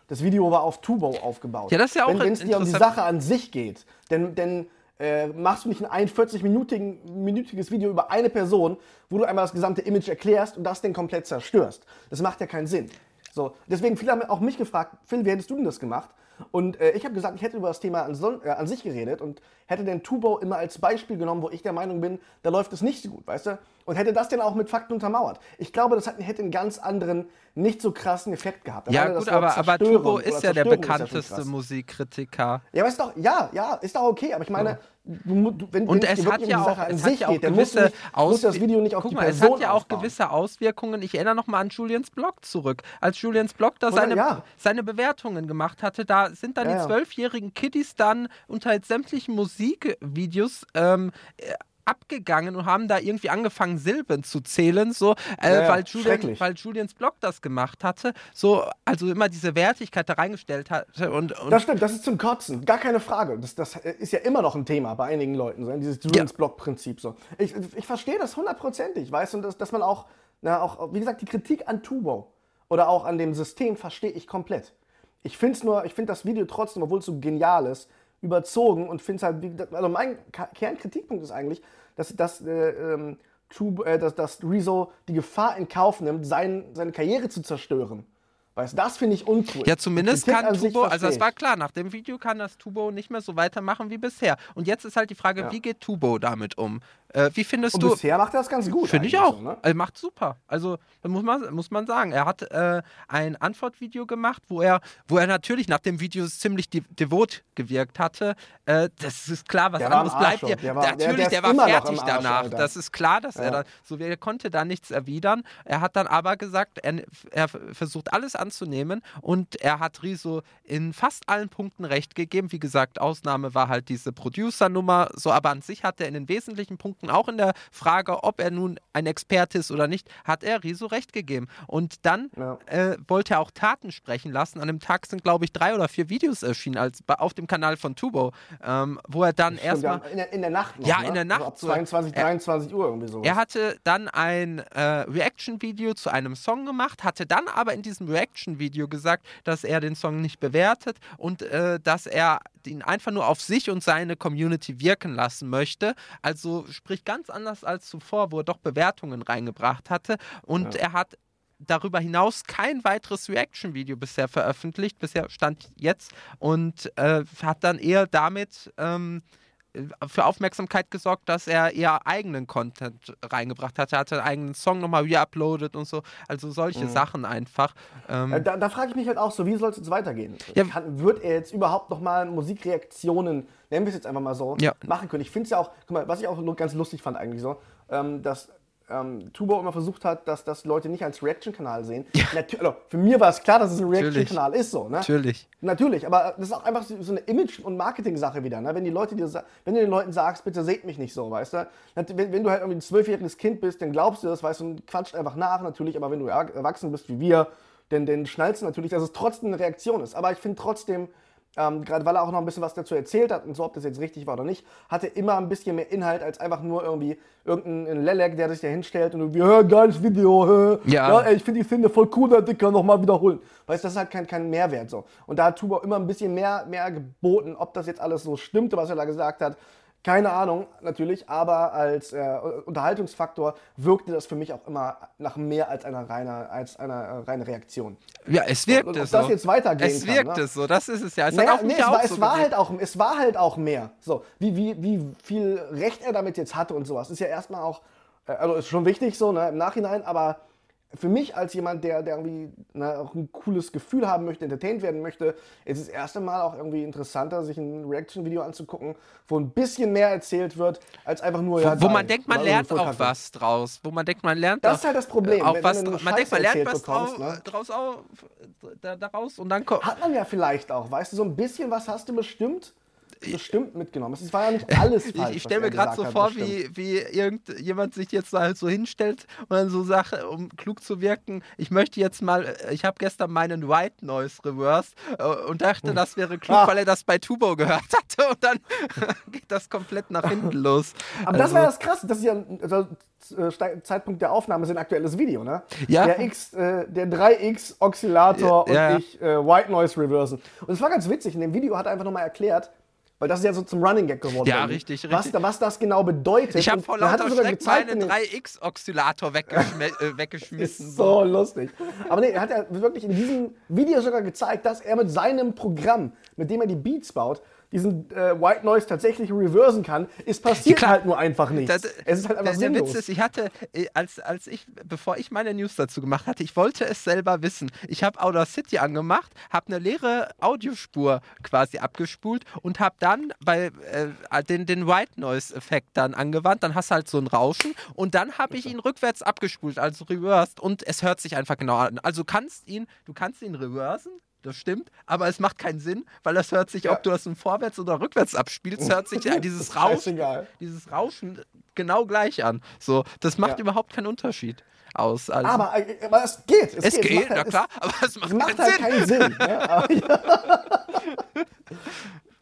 Das Video war auf Tubo aufgebaut. Ja, das ist ja auch Wenn es dir um die. Sache an sich geht, denn, denn äh, machst du nicht ein 41-minütiges Video über eine Person, wo du einmal das gesamte Image erklärst und das den komplett zerstörst. Das macht ja keinen Sinn. So, deswegen, viele haben auch mich gefragt, Phil, wie hättest du denn das gemacht? Und äh, ich habe gesagt, ich hätte über das Thema an, äh, an sich geredet und hätte den Tubo immer als Beispiel genommen, wo ich der Meinung bin, da läuft es nicht so gut, weißt du? Und hätte das dann auch mit Fakten untermauert. Ich glaube, das hat, hätte einen ganz anderen, nicht so krassen Effekt gehabt. Ja, Alleine gut, aber, aber oder ist ja der Zerstörung bekannteste krass. Musikkritiker. Ja, aber ist doch, ja, ja, ist doch okay, aber ich meine, du, du, wenn, Und es hat ja auch, es hat ja auch geht, gewisse nicht, musst du das Auswir- Video nicht auf Guck die mal, Person es hat ja auch aufbauen. gewisse Auswirkungen. Ich erinnere noch mal an Julians Blog zurück. Als Julians Blog da seine, ja. seine Bewertungen gemacht hatte, da sind dann Ja, die zwölfjährigen Kiddies dann unter sämtlichen Musikvideos ähm, äh, abgegangen und haben da irgendwie angefangen, Silben zu zählen, so, äh, Ja, ja, weil, Julian, weil Julians Blog das gemacht hatte, so, also immer diese Wertigkeit da reingestellt hatte und, und Das stimmt, das ist zum Kotzen, gar keine Frage. Das, das ist ja immer noch ein Thema bei einigen Leuten, so, dieses Julians Block-Prinzip. So. Ich, ich verstehe das hundertprozentig, weißt du, dass, dass man auch, na, auch, wie gesagt, die Kritik an Tubo oder auch an dem System verstehe ich komplett. Ich finde es nur, ich finde das Video trotzdem, obwohl es so genial ist, überzogen und finde es halt, wie, also mein Kernkritikpunkt ist eigentlich, dass, dass, äh, ähm, äh, dass, dass Rezo die Gefahr in Kauf nimmt, sein, seine Karriere zu zerstören. Weißt du, das finde ich uncool. Ja, zumindest kann Tubo, also ich. war klar, nach dem Video kann das Tubo nicht mehr so weitermachen wie bisher. Und jetzt ist halt die Frage, Ja. wie geht Tubo damit um? Äh, wie findest Und du. bisher macht er das ganz gut. Finde ich auch. So, ne? Er macht super. Also da muss man, muss man sagen. Er hat äh, ein Antwortvideo gemacht, wo er, wo er natürlich nach dem Video ziemlich de devot gewirkt hatte. Äh, das ist klar, was Der anderes bleibt dir. der war- der- natürlich, der der, war fertig Arsch, danach. Alter. Das ist klar, dass er Ja. da, so er konnte da nichts erwidern. Er hat dann aber gesagt, er, er versucht alles anzunehmen und er hat Riso in fast allen Punkten recht gegeben. Wie gesagt, Ausnahme war halt diese Producer-Nummer, so aber an sich hat er in den wesentlichen Punkten, auch in der Frage, ob er nun ein Experte ist oder nicht, hat er Riso recht gegeben. Und dann Ja. äh, wollte er auch Taten sprechen lassen. An dem Tag sind, glaube ich, drei oder vier Videos erschienen als, auf dem Kanal von Tubo, ähm, wo er dann erstmal. in, der, in der Nacht noch, Ja, ne? in der Nacht Also ab so. 22, Er- 23 Uhr irgendwie so. Er hatte dann ein äh, Reaction-Video zu einem Song gemacht, hatte dann aber in diesem Reaction-Video gesagt, dass er den Song nicht bewertet und äh, dass er ihn einfach nur auf sich und seine Community wirken lassen möchte. Also sprich ganz anders als zuvor, wo er doch Bewertungen reingebracht hatte. Und er hat darüber hinaus kein weiteres Reaction-Video bisher veröffentlicht, bisher stand jetzt und äh, hat dann eher damit ähm, für Aufmerksamkeit gesorgt, dass er eher eigenen Content reingebracht hat. Er hatte einen eigenen Song nochmal reuploadet und so. Also solche Sachen einfach. Ähm, Äh, Da, da frage ich mich halt auch so, wie soll es jetzt weitergehen? Ja. Kann, wird er jetzt überhaupt nochmal Musikreaktionen, nennen wir es jetzt einfach mal so, Ja. machen können? Ich finde es ja auch, guck mal, was ich auch ganz lustig fand eigentlich so, ähm, dass ähm, Tubo immer versucht hat, dass das Leute nicht als Reaction-Kanal sehen. Natür also, für mir war es klar, dass es ein Reaction-Kanal ist, so, ne? Natürlich. Natürlich, aber das ist auch einfach so eine Image- und Marketing-Sache wieder. Ne? Wenn, die Leute dir, wenn du den Leuten sagst, bitte seht mich nicht so, weißt du? Wenn, wenn du halt irgendwie ein zwölfjähriges Kind bist, dann glaubst du das, weißt du, und quatscht einfach nach natürlich. Aber wenn du er- erwachsen bist wie wir, dann, dann schnallst du natürlich, dass es trotzdem eine Reaktion ist. Aber ich finde trotzdem, ähm, gerade weil er auch noch ein bisschen was dazu erzählt hat und so, ob das jetzt richtig war oder nicht, hatte immer ein bisschen mehr Inhalt als einfach nur irgendwie irgendein Lelek, der sich da hinstellt und irgendwie, geiles Video, hä. Ja. ja ey, ich finde die Szene voll cool, der Dicker, nochmal wiederholen. Weißt du, das ist halt kein, Mehrwert so. Und da hat Tubo immer ein bisschen mehr, mehr geboten, ob das jetzt alles so stimmte, was er da gesagt hat. Keine Ahnung, natürlich, aber als äh, Unterhaltungsfaktor wirkte das für mich auch immer nach mehr als einer reiner, als einer äh, reine Reaktion. Ja, es wirkte ob so. das jetzt weitergehen es kann, wirkte ne? so, das ist es ja. Es, Naja, hat auch nee, es, war, so es, war halt auch, es war halt auch mehr. So, wie, wie, wie viel Recht er damit jetzt hatte und sowas, ist ja erstmal auch, äh, also ist schon wichtig so ne, im Nachhinein, aber für mich als jemand, der, der irgendwie ne, auch ein cooles Gefühl haben möchte, entertained werden möchte, ist es das erste Mal auch irgendwie interessanter, sich ein Reaction-Video anzugucken, wo ein bisschen mehr erzählt wird, als einfach nur, ja, wo geil, man denkt, man lernt auch was draus. Wo man denkt, man lernt Das auch, ist halt das Problem, Auch wenn- was, wenn man denkt, man lernt was bekommst, drau ne? draus da, daraus und dann kommt. Hat man ja vielleicht auch, weißt du, so ein bisschen was hast du bestimmt, bestimmt mitgenommen. Es war ja nicht alles falsch. Ich, ich stelle mir gerade so vor, bestimmt. wie, wie irgendjemand sich jetzt halt so hinstellt und dann so sagt, um klug zu wirken, ich möchte jetzt mal, äh, ich habe gestern meinen White Noise reversed äh, und dachte, das wäre klug, Ah. weil er das bei Tubo gehört hatte und dann geht das komplett nach hinten los. Aber das Also- war ja das Krasse, das ist ja also, äh, Zeitpunkt der Aufnahme ist ein aktuelles Video, ne? Ja. Der X, äh, der 3X Oszillator Ja, ja. und ich äh, White Noise Reversen. Und es war ganz witzig, in dem Video hat er einfach nochmal erklärt, weil das ist ja so zum Running Gag geworden. Ja, richtig, was, richtig. Was das genau bedeutet. Ich habe vor er hat lauter sogar Schreck meinen den- 3X-Oszillator weggeschmi äh, weggeschmissen. Ist so lustig. Aber nee, er hat ja wirklich in diesem Video sogar gezeigt, dass er mit seinem Programm, mit dem er die Beats baut, diesen äh, White Noise tatsächlich reversen kann. Es passiert klar. halt nur einfach nichts. Das- es ist halt einfach der, der. Witz ist, ich hatte, äh, als, als ich, bevor ich meine News dazu gemacht hatte, ich wollte es selber wissen. Ich habe Audacity angemacht, habe eine leere Audiospur quasi abgespult und habe dann bei äh, den, den White Noise Effekt dann angewandt. Dann hast du halt so ein Rauschen und dann habe ich ihn rückwärts abgespult, also reversed und es hört sich einfach genau an. Also kannst ihn, du kannst ihn reversen. Das stimmt, aber es macht keinen Sinn, weil das hört sich, Ja. ob du das vorwärts oder rückwärts abspielst, hört sich ja dieses Rauschen dieses Rauschen genau gleich an. So, das macht Ja. überhaupt keinen Unterschied aus. Also, Aber, äh, aber es geht. es geht, macht halt- na klar, aber es macht, Es macht keinen halt Sinn. keinen Sinn. ne? Aber,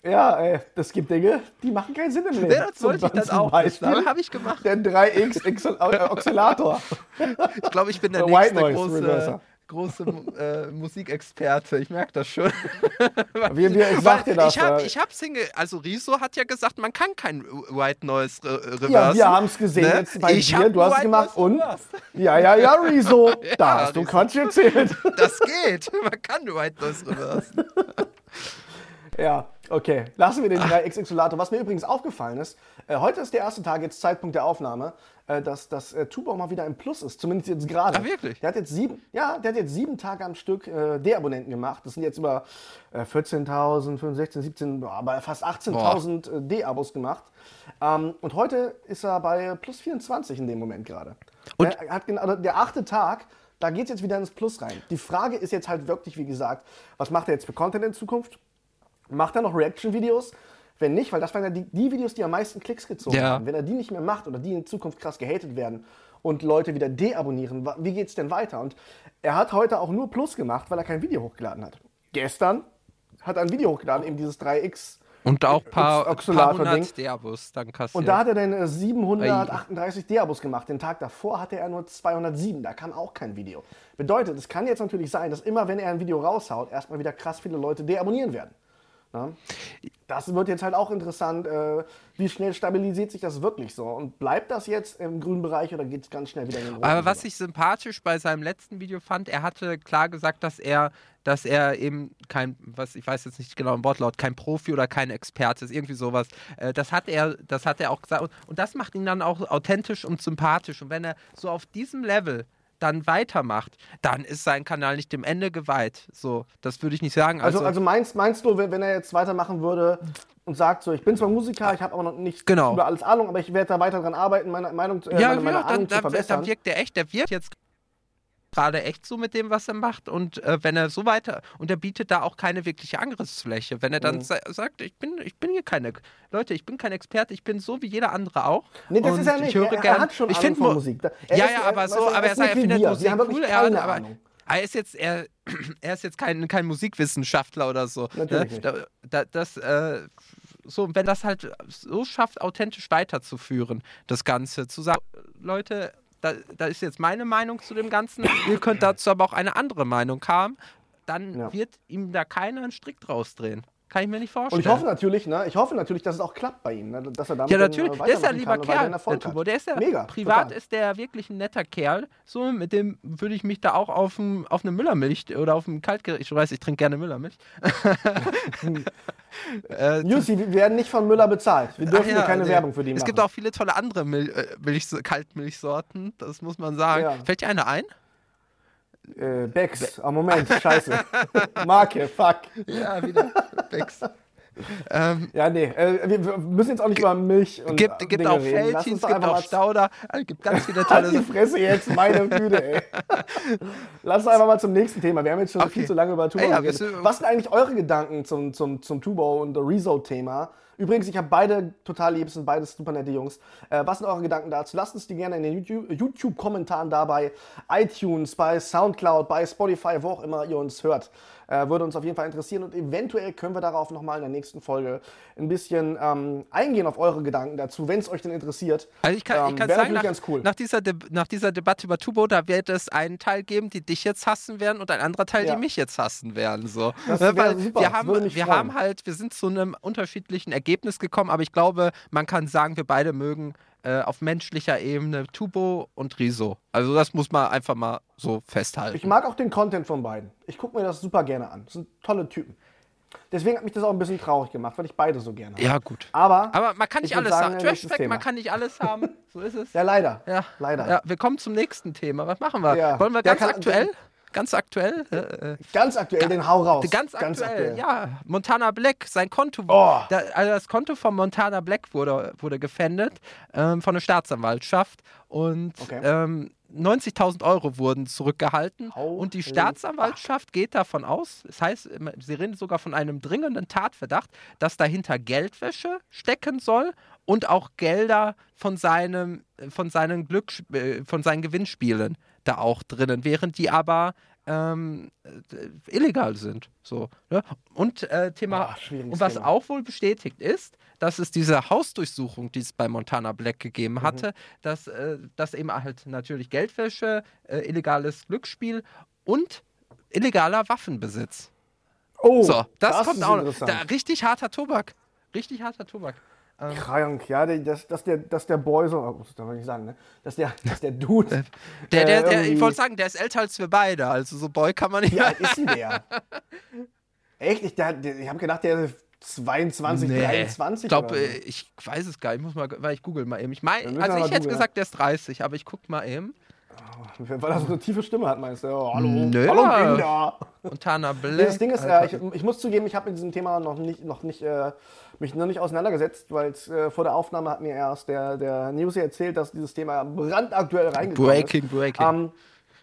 ja, ey, es gibt Dinge, die machen keinen Sinn im Leben. Ja, das wollte ich dann auch. Beispiel Das habe ich gemacht. der 3X Exo- äh, Oszillator. Ich glaube, ich bin der Der White nächste Noise große, Reverser. Große äh, Musikexperte. Ich merke das schon. Wir, wir, ich sag dir das. ich habe äh, hab Single, also Riso hat ja gesagt, man kann kein White Noise re reversen. ja, wir haben es gesehen ne? jetzt bei Ich dir. Du hast es gemacht und. Ja, ja, ja, Rezo. da hast du Rezo. Quatsch erzählt. Das geht. Man kann White Noise reversen. Ja, okay. Lassen wir den 3X Isolator. Was mir übrigens aufgefallen ist, äh, heute ist der erste Tag, jetzt Zeitpunkt der Aufnahme, äh, dass das äh, Tubo mal wieder im Plus ist. Zumindest jetzt gerade. Ah, wirklich? Der hat jetzt sieben, ja, der hat jetzt sieben Tage am Stück äh, D-Abonnenten gemacht. Das sind jetzt über äh, 14.000, 15, 16, 17, boah, aber fast 18.000 äh, D-Abos gemacht. Ähm, und heute ist er bei plus 24 in dem Moment gerade. Und- Er hat genau, der achte Tag, da geht es jetzt wieder ins Plus rein. Die Frage ist jetzt halt wirklich, wie gesagt, was macht er jetzt für Content in Zukunft? Macht er noch Reaction-Videos? Wenn nicht, weil das waren ja die, die Videos, die am meisten Klicks gezogen Ja. haben. Wenn er die nicht mehr macht oder die in Zukunft krass gehatet werden und Leute wieder deabonnieren, wie geht's denn weiter? Und er hat heute auch nur Plus gemacht, weil er kein Video hochgeladen hat. Gestern hat er ein Video hochgeladen, eben dieses 3X. Und auch paar, paar hundert Derbus dann kassiert. Und da hat er dann äh, 738 D-Abos gemacht. Den Tag davor hatte er nur 207. Da kam auch kein Video. Bedeutet, es kann jetzt natürlich sein, dass immer, wenn er ein Video raushaut, erstmal wieder krass viele Leute deabonnieren werden. Na? Das wird jetzt halt auch interessant, äh, wie schnell stabilisiert sich das wirklich so? Und bleibt das jetzt im grünen Bereich oder geht es ganz schnell wieder in den roten? Aber was ich sympathisch bei seinem letzten Video fand, er hatte klar gesagt, dass er, dass er eben kein, was ich weiß jetzt nicht genau im Wortlaut, kein Profi oder kein Experte ist, irgendwie sowas. Äh, Das hat er, das hat er auch gesagt. Und- Und das macht ihn dann auch authentisch und sympathisch. Und wenn er so auf diesem Level dann weitermacht, dann ist sein Kanal nicht dem Ende geweiht. So, das würde ich nicht sagen. Also, also meinst, meinst du, wenn, wenn er jetzt weitermachen würde und sagt so, ich bin zwar Musiker, ich habe aber noch nicht Genau. über alles Ahnung, aber ich werde da weiter dran arbeiten, meine Meinung, äh, ja, meine, meine ja, Ahnung dann, zu verbessern. dann wirkt der echt, der wirkt jetzt gerade echt so mit dem, was er macht. Und äh, wenn er so weiter, und er bietet da auch keine wirkliche Angriffsfläche. Wenn er dann Mhm. sa sagt, ich bin, ich bin hier keine, Leute, ich bin kein Experte, ich bin so wie jeder andere auch. Nee, das und ist er nicht. Ich höre er, er gern, hat schon ich Ahnung find von Mu- Musik. Er ja, ist- ja, er- aber so, aber er ist sagt, er findet wir. Musik cool, er, keine aber, Ahnung. er ist jetzt, er, er ist jetzt kein, kein Musikwissenschaftler oder so. Natürlich ne? Da, da, das, äh, so, wenn das halt so schafft, authentisch weiterzuführen, das Ganze, zu sagen, Leute, da, da ist jetzt meine Meinung zu dem Ganzen, ihr könnt dazu aber auch eine andere Meinung haben, dann Ja. wird ihm da keiner einen Strick draus drehen. Kann ich mir nicht Und vorstellen. ich hoffe natürlich, ne, ich hoffe natürlich, dass es auch klappt bei ihm, ne, dass er damit ja, dann, natürlich. äh, Der ist ja lieber und Kerl, der hat. Der ist ja Mega, privat total. ist der wirklich ein netter Kerl. So, mit dem würde ich mich da auch auf, ein, auf eine Müllermilch oder auf ein Kaltgericht. Ich weiß, ich trinke gerne Müllermilch. äh, Jussi, wir werden nicht von Müller bezahlt. Wir dürfen ja, keine nee. Werbung für die Es machen. gibt auch viele tolle andere Mil äh, Milch Kaltmilchsorten, das muss man sagen. Ja. Fällt dir eine ein? Äh, Becks, ah, Moment, scheiße. Marke, fuck. Ja, wieder. Becks. Ähm, Ja, nee, äh, wir, müssen jetzt auch nicht über Milch und gibt äh, gibt auch Feltins, gibt einfach auch Stauder. Also, gibt ganz viele Halt tolle die Sachen. Fresse jetzt, meine Güte, ey. Lass uns einfach mal zum nächsten Thema. Wir haben jetzt schon Okay. viel zu lange über Tubo ja, geredet. Was sind eigentlich eure Gedanken zum, zum, zum Tubo und Rezo-Thema? Übrigens, ich habe beide total lieb, sind beides super nette Jungs. Äh, was sind eure Gedanken dazu? Lasst uns die gerne in den YouTube- YouTube-Kommentaren da bei iTunes, bei Soundcloud, bei Spotify, wo auch immer ihr uns hört. Äh, würde uns auf jeden Fall interessieren und eventuell können wir darauf nochmal in der nächsten Folge ein bisschen ähm, eingehen auf eure Gedanken dazu, wenn es euch denn interessiert. Also ich kann, ich Ähm, kann wäre sagen, nach, cool. nach, dieser De nach dieser Debatte über Tubo, da wird es einen Teil geben, die dich jetzt hassen werden und ein anderer Teil, Ja. die mich jetzt hassen werden. So. Das wär Weil super, wir haben, wir haben halt, wir sind zu einem unterschiedlichen Ergebnis gekommen, aber ich glaube, man kann sagen, wir beide mögen äh, auf menschlicher Ebene Tubo und Riso. Also das muss man einfach mal so festhalten. Ich mag auch den Content von beiden. Ich gucke mir das super gerne an. Das sind tolle Typen. Deswegen hat mich das auch ein bisschen traurig gemacht, weil ich beide so gerne habe. ja, gut. Aber, Aber man kann nicht alles sagen, äh, Trash Thema. man kann nicht alles haben. So ist es. ja, leider. Ja, Leider. Ja, wir kommen zum nächsten Thema. Was machen wir? Ja. Wollen wir ganz kann- aktuell? Ganz aktuell? Äh, äh, Ganz aktuell, den Hau raus. Ganz aktuell, ja. Montana Black, sein Konto, Oh. da, also das Konto von Montana Black wurde, wurde gefändet ähm, von der Staatsanwaltschaft und Okay. ähm, 90.000 Euro wurden zurückgehalten Holy und die Staatsanwaltschaft geht davon aus, das heißt, sie reden sogar von einem dringenden Tatverdacht, dass dahinter Geldwäsche stecken soll und auch Gelder von seinem, von seinen Glück, äh, von seinen Gewinnspielen da auch drinnen, während die aber ähm, äh, illegal sind. So, ne? Und äh, Thema, schwieriges und was Thema. auch wohl bestätigt ist, dass es diese Hausdurchsuchung, die es bei Montana Black Mhm. gegeben hatte, dass, äh, dass eben halt natürlich Geldwäsche, äh, illegales Glücksspiel und illegaler Waffenbesitz. Oh, So, das, kommt ist auch noch. Da, richtig harter Tobak. Richtig harter Tobak. Krank, ja, dass, dass, der, dass der Boy so, das darf man nicht sagen, ne? Dass der, dass der Dude. Der, der, äh, der, ich irgendwie- wollte sagen, der ist älter als wir beide. Also so Boy kann man nicht. Wie alt ist denn der? Echt? Ich, der, ich habe gedacht, der ist 22, 23 Ich glaube, äh, ich weiß es gar nicht. Ich muss mal, weil ich google mal eben. Ich mein, Dann müssen also ich hätte googeln. gesagt, der ist 30, aber ich guck mal eben. Weil er so eine tiefe Stimme hat, meinst du? Oh, hallo, Nö. hallo Kinder. Black. Nee, das Ding ist, äh, ich, ich muss zugeben, ich habe mit diesem Thema noch nicht, noch nicht, äh, mich noch nicht auseinandergesetzt, weil äh, vor der Aufnahme hat mir erst der, der News erzählt, dass dieses Thema brandaktuell reingekommen Breaking, ist. breaking. Ähm,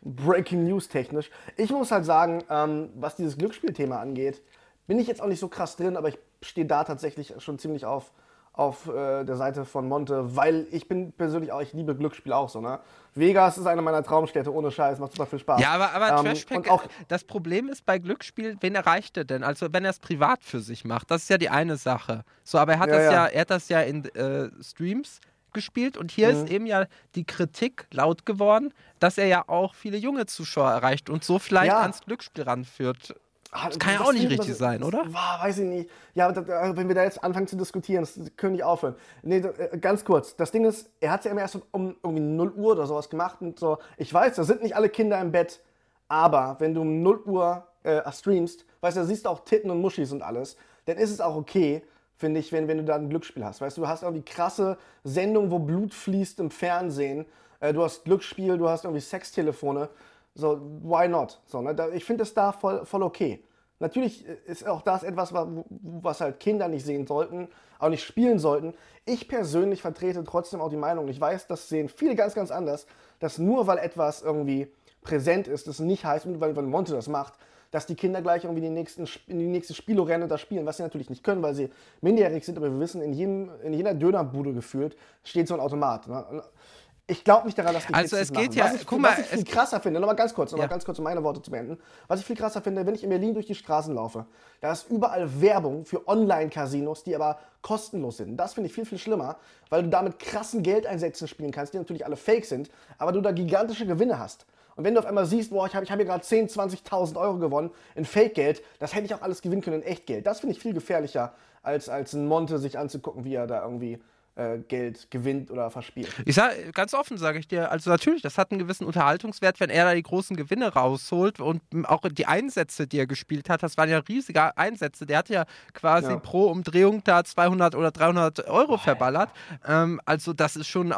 breaking News technisch. Ich muss halt sagen, ähm, was dieses Glücksspielthema angeht, bin ich jetzt auch nicht so krass drin, aber ich stehe da tatsächlich schon ziemlich auf, auf äh, der Seite von Monte, weil ich bin persönlich auch, ich liebe Glücksspiel auch so, ne? Vegas ist eine meiner Traumstädte, ohne Scheiß, macht super viel Spaß. Ja, aber, aber Ähm, Trashpack, auch das Problem ist bei Glücksspiel, wen erreicht er denn? Also wenn er es privat für sich macht, das ist ja die eine Sache. So, aber er hat Ja, das ja. ja. er hat das ja in äh, Streams gespielt und hier Mhm. ist eben ja die Kritik laut geworden, dass er ja auch viele junge Zuschauer erreicht und so vielleicht Ja. ans Glücksspiel ranführt. Ah, Das kann ja auch nicht richtig sein, oder? War, weiß ich nicht. Ja, da- wenn wir da jetzt anfangen zu diskutieren, das können nicht aufhören. Nee, äh, ganz kurz. Das Ding ist, er hat es ja immer erst um irgendwie 0 Uhr oder sowas gemacht und so. Ich weiß, da sind nicht alle Kinder im Bett, aber wenn du um 0 Uhr äh, streamst, weißt du, da siehst du auch Titten und Muschis und alles, dann ist es auch okay, finde ich, wenn, wenn du da ein Glücksspiel hast. Weißt du, du hast irgendwie krasse Sendungen, wo Blut fließt im Fernsehen. Äh, du hast Glücksspiel, du hast irgendwie Sextelefone. So, why not? So, ne? ich finde das da voll, voll okay. Natürlich ist auch das etwas, was halt Kinder nicht sehen sollten, auch nicht spielen sollten. Ich persönlich vertrete trotzdem auch die Meinung, ich weiß, das sehen viele ganz, ganz anders, dass nur weil etwas irgendwie präsent ist, das nicht heißt, weil, weil Monte das macht, dass die Kinder gleich irgendwie die nächsten, in die nächste Spielorenne da spielen, was sie natürlich nicht können, weil sie minderjährig sind, aber wir wissen, in, jedem, in jeder Dönerbude gefühlt steht so ein Automat. Ne? Ich glaube nicht daran, dass die Also es geht machen. ja- was ich, guck was ich viel es- krasser finde, nochmal ganz kurz, nochmal Ja. ganz kurz, um meine Worte zu beenden. Was ich viel krasser finde, wenn ich in Berlin durch die Straßen laufe, da ist überall Werbung für Online-Casinos, die aber kostenlos sind. Das finde ich viel, viel schlimmer, weil du da mit krassen Geldeinsätzen spielen kannst, die natürlich alle fake sind, aber du da gigantische Gewinne hast. Und wenn du auf einmal siehst, boah, ich habe ich hab hier gerade 10, 20.000 Euro gewonnen in Fake-Geld, das hätte ich auch alles gewinnen können in Echtgeld. Das finde ich viel gefährlicher, als, als ein Monte sich anzugucken, wie er da irgendwie äh, Geld gewinnt oder verspielt. Ich sage ganz offen, sage ich dir, also natürlich, das hat einen gewissen Unterhaltungswert, wenn er da die großen Gewinne rausholt und auch die Einsätze, die er gespielt hat, das waren ja riesige Einsätze. Der hat ja quasi ja. pro Umdrehung da 200 oder 300 Euro oh, verballert. Ähm, also das ist schon,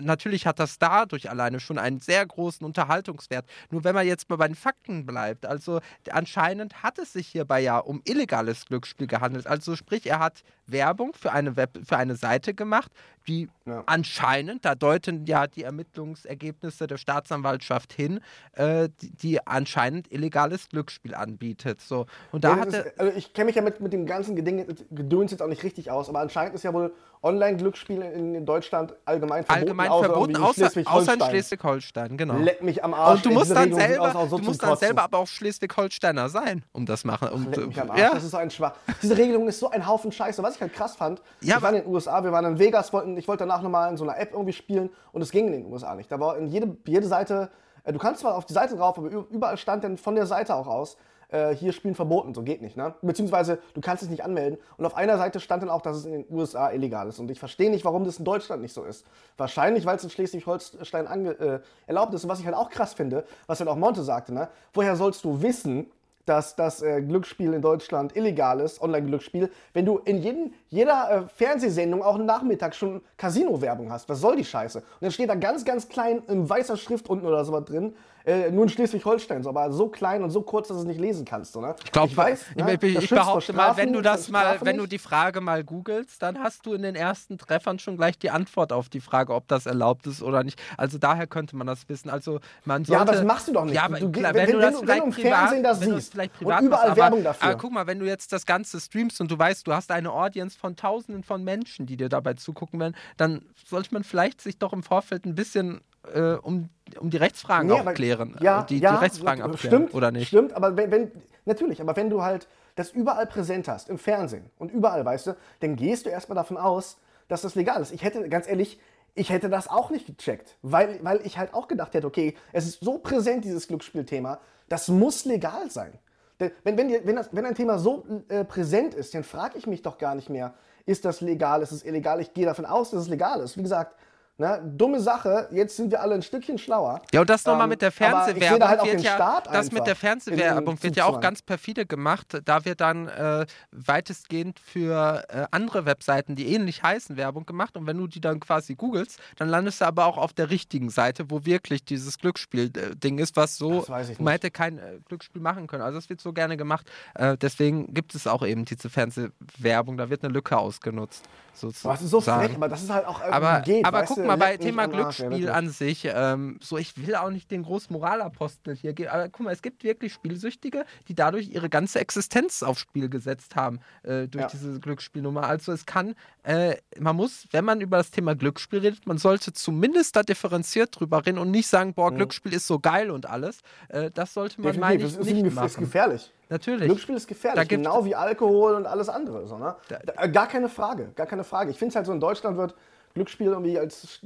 natürlich hat das dadurch alleine schon einen sehr großen Unterhaltungswert. Nur wenn man jetzt mal bei den Fakten bleibt, also anscheinend hat es sich hierbei ja um illegales Glücksspiel gehandelt. Also sprich, er hat Werbung für eine Web, für eine Seite gemacht, carte die ja. anscheinend, da deuten ja die Ermittlungsergebnisse der Staatsanwaltschaft hin, äh, die, die, anscheinend illegales Glücksspiel anbietet. So. Und da ja, hatte, ist, also ich kenne mich ja mit, mit dem ganzen Gedöns jetzt auch nicht richtig aus, aber anscheinend ist ja wohl Online-Glücksspiel in, in, Deutschland allgemein verboten. Allgemein außer verboten, außer, in Schleswig-Holstein, genau. Leck mich am Arsch. Und du musst dann selber, so du musst dann selber aber auch Schleswig-Holsteiner sein, um das machen. Um, Leck mich am Arsch. Ja. Das ist so ein Schwach. Diese Regelung ist so ein Haufen Scheiße. Was ich halt krass fand, ja, wir waren in den USA, wir waren in Vegas, wollten, ich wollte danach nochmal in so einer App irgendwie spielen und es ging in den USA nicht. Da war in jede, jede Seite, äh, du kannst zwar auf die Seite drauf, aber überall stand dann von der Seite auch aus, äh, hier Spielen verboten, so geht nicht, ne? Beziehungsweise du kannst es nicht anmelden. Und auf einer Seite stand dann auch, dass es in den USA illegal ist. Und ich verstehe nicht, warum das in Deutschland nicht so ist. Wahrscheinlich, weil es in Schleswig-Holstein äh, erlaubt ist. Und was ich halt auch krass finde, was halt auch Monte sagte, ne? Woher sollst du wissen, dass das äh, Glücksspiel in Deutschland illegal ist, Online-Glücksspiel, wenn du in jedem, jeder äh, Fernsehsendung auch Nachmittag schon Casino-Werbung hast. Was soll die Scheiße? Und dann steht da ganz, ganz klein in weißer Schrift unten oder sowas drin, äh, nur in Schleswig-Holstein, so, aber so klein und so kurz, dass du es nicht lesen kannst. So, ne? Ich glaube, ich, weiß, ne? ich, ich behaupte mal, wenn du das mal, wenn du die Frage mal googelst, dann hast du in den ersten Treffern schon gleich die Antwort auf die Frage, ob das erlaubt ist oder nicht. Also daher könnte man das wissen. Also man sollte, ja, aber das machst du doch nicht. Ja, aber du, klar, wenn, wenn, du das wenn, vielleicht wenn du im privat, Fernsehen das siehst und überall machst, Werbung dafür. Aber guck mal, wenn du jetzt das Ganze streamst und du weißt, du hast eine Audience von Tausenden von Menschen, die dir dabei zugucken werden, dann sollte man vielleicht sich doch im Vorfeld ein bisschen äh, um, um die Rechtsfragen nee, aber, klären. Ja, äh, die, ja, die Rechtsfragen abklären, stimmt, oder nicht? Stimmt, aber wenn, wenn, natürlich, aber wenn du halt das überall präsent hast, im Fernsehen und überall, weißt du, dann gehst du erstmal davon aus, dass das legal ist. Ich hätte, ganz ehrlich, ich hätte das auch nicht gecheckt, weil, weil ich halt auch gedacht hätte, okay, es ist so präsent, dieses Glücksspielthema, das muss legal sein. Wenn, wenn, wenn, das, wenn ein Thema so äh, präsent ist, dann frage ich mich doch gar nicht mehr, ist das legal, ist es illegal? Ich gehe davon aus, dass es legal ist. Wie gesagt, Ne? Dumme Sache, jetzt sind wir alle ein Stückchen schlauer. Ja, und das nochmal ähm, mit der Fernsehwerbung halt wird ja, das mit der Fernsehwerbung wird ja auch ganz perfide gemacht. Da wird dann äh, weitestgehend für äh, andere Webseiten, die ähnlich heißen, Werbung gemacht. Und wenn du die dann quasi googelst, dann landest du aber auch auf der richtigen Seite, wo wirklich dieses Glücksspiel-Ding ist, was so, man hätte kein äh, Glücksspiel machen können. Also das wird so gerne gemacht. Äh, deswegen gibt es auch eben diese Fernsehwerbung. Da wird eine Lücke ausgenutzt. Sozusagen. Das ist so frech, aber das ist halt auch aber, geht, aber guck mal, bei Thema Glücksspiel an sich, ähm, so ich will auch nicht den großen Moralapostel hier geben, aber guck mal, es gibt wirklich Spielsüchtige, die dadurch ihre ganze Existenz aufs Spiel gesetzt haben äh, durch ja. diese Glücksspielnummer. Also es kann, äh, man muss, wenn man über das Thema Glücksspiel redet, man sollte zumindest da differenziert drüber reden und nicht sagen, boah, mhm. Glücksspiel ist so geil und alles. Äh, das sollte man meine ich, nicht ist, machen. ist gefährlich. Natürlich. Glücksspiel ist gefährlich, genau wie Alkohol und alles andere. So, ne? da, gar keine Frage, gar keine Frage. Ich finde es halt so, in Deutschland wird Glücksspiel irgendwie als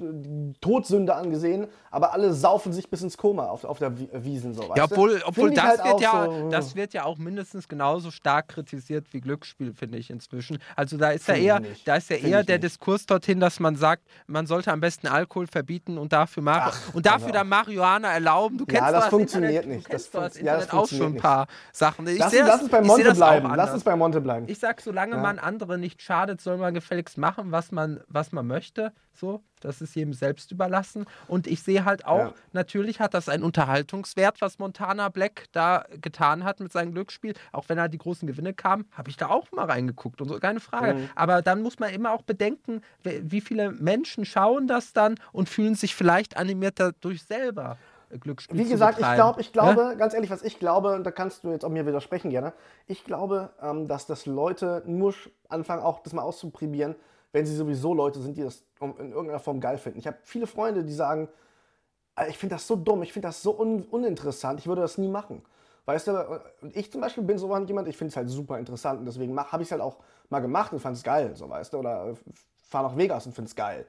Todsünde angesehen, aber alle saufen sich bis ins Koma auf, auf der Wiesen. So, ja, obwohl, obwohl das, halt wird ja, so, das wird ja auch mindestens genauso stark kritisiert wie Glücksspiel, finde ich inzwischen. Also da ist ja eher, da ist ja eher der nicht. Diskurs dorthin, dass man sagt, man sollte am besten Alkohol verbieten und dafür, Mar Ach, und dafür dann Marihuana erlauben. Du kennst ja, das, das funktioniert Internet, nicht. Das, das Internet ja, das auch schon ein paar Sachen. Ich lass, lass uns bei Monte bleiben. Lass uns bei Monte bleiben. Ich sag, solange ja. man andere nicht schadet, soll man gefälligst machen, was man, was man möchte. So, das ist jedem selbst überlassen. Und ich sehe halt auch, ja. natürlich hat das einen Unterhaltungswert, was Montana Black da getan hat mit seinem Glücksspiel. Auch wenn er die großen Gewinne kam, habe ich da auch mal reingeguckt und so, keine Frage. Mhm. Aber dann muss man immer auch bedenken, wie viele Menschen schauen das dann und fühlen sich vielleicht animiert dadurch selber. Glücksspiel Wie gesagt, ich, glaub, ich glaube, ja? ganz ehrlich, was ich glaube, da kannst du jetzt auch mir widersprechen gerne, ich glaube, ähm, dass das Leute nur anfangen, auch das mal auszuprobieren, wenn sie sowieso Leute sind, die das in irgendeiner Form geil finden. Ich habe viele Freunde, die sagen, ich finde das so dumm, ich finde das so un uninteressant, ich würde das nie machen. Weißt du, ich zum Beispiel bin so jemand, ich finde es halt super interessant und deswegen habe ich es halt auch mal gemacht und fand es geil, so weißt du, oder fahre nach Vegas und finde es geil.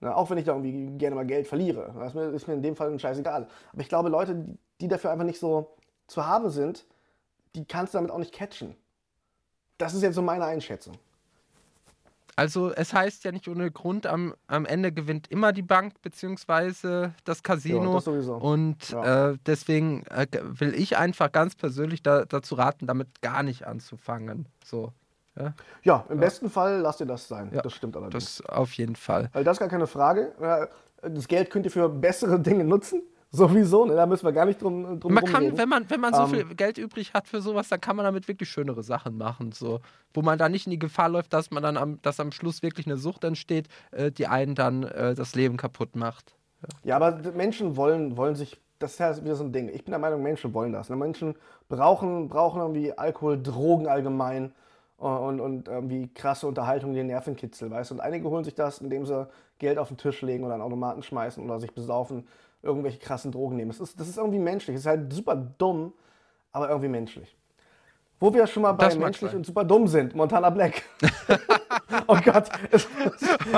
Ne? Auch wenn ich da irgendwie gerne mal Geld verliere. Das ist mir, ist mir in dem Fall scheißegal. Aber ich glaube, Leute, die, die dafür einfach nicht so zu haben sind, die kannst du damit auch nicht catchen. Das ist jetzt so meine Einschätzung. Also es heißt ja nicht ohne Grund, am, am Ende gewinnt immer die Bank beziehungsweise das Casino. Ja, das sowieso. Und Ja. äh, deswegen äh, will ich einfach ganz persönlich da, dazu raten, damit gar nicht anzufangen. So, Ja, im besten Fall lasst ihr das sein. Ja, das stimmt allerdings. das auf jeden Fall. Weil das ist gar keine Frage. Äh, Das Geld könnt ihr für bessere Dinge nutzen. Sowieso, ne? da müssen wir gar nicht drum, drum Man kann, wenn man, wenn man so Ähm, viel Geld übrig hat für sowas, dann kann man damit wirklich schönere Sachen machen. So. Wo man da nicht in die Gefahr läuft, dass man dann am, dass am Schluss wirklich eine Sucht entsteht, äh, die einen dann äh, das Leben kaputt macht. Ja, aber d- Menschen wollen, wollen sich, das ist ja wieder so ein Ding. Ich bin der Meinung, Menschen wollen das. Ne? Menschen brauchen, brauchen irgendwie Alkohol, Drogen allgemein äh, und, und irgendwie krasse Unterhaltung, die Nervenkitzel, weißt du? Und einige holen sich das, indem sie Geld auf den Tisch legen oder einen Automaten schmeißen oder sich besaufen, irgendwelche krassen Drogen nehmen. Das ist, das ist irgendwie menschlich. Es ist halt super dumm, aber irgendwie menschlich. Wo wir schon mal bei Das menschlich und super dumm sind, Montana Black. oh Gott, es,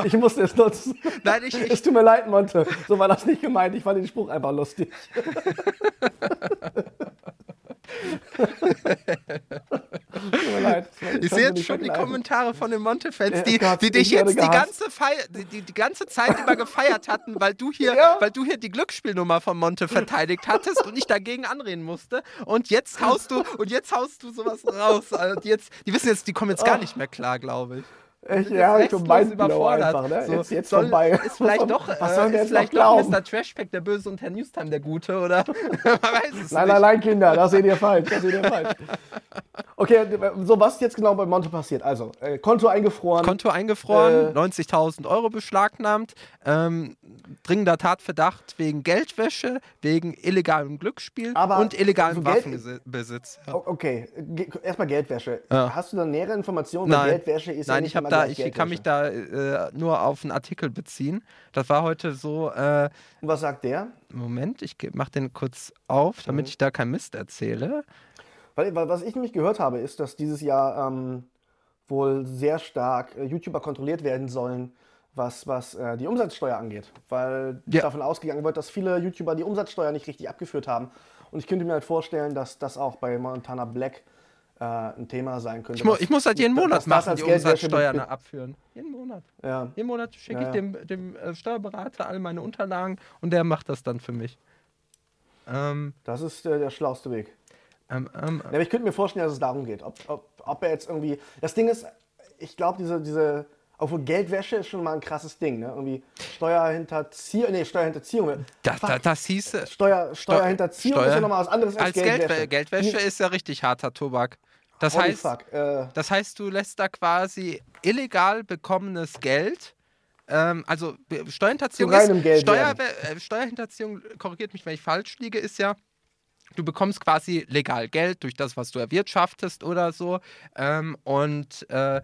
ich musste es nutzen. Nein, ich, Es tut mir leid, Monte. So war das nicht gemeint. Ich fand den Spruch einfach lustig. tut mir leid. Das war- Ich sehe jetzt schon die. Kommentare von den Monte-Fans, die, die dich jetzt die ganze, Feier, die, die, die ganze Zeit über gefeiert hatten, weil du hier, Ja. weil du hier die Glücksspielnummer von Monte verteidigt hattest und ich dagegen anreden musste. Und jetzt haust du und jetzt haust du sowas raus. Also die, jetzt, die wissen jetzt, die kommen jetzt gar nicht mehr klar, glaube ich. Ich, sind ja, ich bin Mindblow einfach. Ne? So, jetzt jetzt soll, vorbei. Ist vielleicht doch, Was äh, wir ist vielleicht doch? Mr. Trashpack der Böse und Herr Newstime der Gute, oder? Man weiß es Nein, nicht. nein, nein, Kinder, das seht ihr falsch. Das seht ihr falsch. Okay, so was ist jetzt genau bei Monte passiert? Also, äh, Konto eingefroren. Konto eingefroren, Äh, 90.000 Euro beschlagnahmt, ähm, dringender Tatverdacht wegen Geldwäsche, wegen illegalem Glücksspiel Aber und illegalem so Geld- Waffenbesitz. Ja. Okay, erstmal Geldwäsche. Ja. Hast du da nähere Informationen? Nein, Geldwäsche ist ja Nein nicht ich, da, ich kann mich da äh, nur auf einen Artikel beziehen. Das war heute so, äh, Und was sagt der? Moment, ich mache den kurz auf, damit Mhm. ich da kein Mist erzähle. Weil, weil was ich nämlich gehört habe, ist, dass dieses Jahr ähm, wohl sehr stark äh, YouTuber kontrolliert werden sollen, was, was äh, die Umsatzsteuer angeht. Weil Ja. davon ausgegangen wird, dass viele YouTuber die Umsatzsteuer nicht richtig abgeführt haben. Und ich könnte mir halt vorstellen, dass das auch bei Montana Black äh, ein Thema sein könnte. Ich, mu ich muss halt jeden Monat machen, die Umsatzsteuer abführen. Jeden Monat. Ja. Jeden Monat schicke Ja, ich dem, dem äh, Steuerberater all meine Unterlagen und der macht das dann für mich. Ähm, Das ist äh, der schlauste Weg. ähm, ähm, ich könnte mir vorstellen, dass es darum geht. Ob, ob, ob er jetzt irgendwie. Das Ding ist, ich glaube, diese, diese. Obwohl Geldwäsche ist schon mal ein krasses Ding, ne? Irgendwie Steuerhinterziehung. Nee, Steuerhinterziehung. da, Fuck. da, das hieße. Steuer, Steuerhinterziehung ist Steuer- ja nochmal was anderes als, Als Geldwäsche, Geldwäsche. Geldwäsche ist ja richtig harter Tobak. Das Holy heißt. Äh, das heißt, du lässt da quasi illegal bekommenes Geld. Ähm, also Steuerhinterziehung ist Geld Steuer, äh, Steuerhinterziehung, korrigiert mich, wenn ich falsch liege, ist ja, du bekommst quasi legal Geld durch das, was du erwirtschaftest oder so. Ähm, und, äh,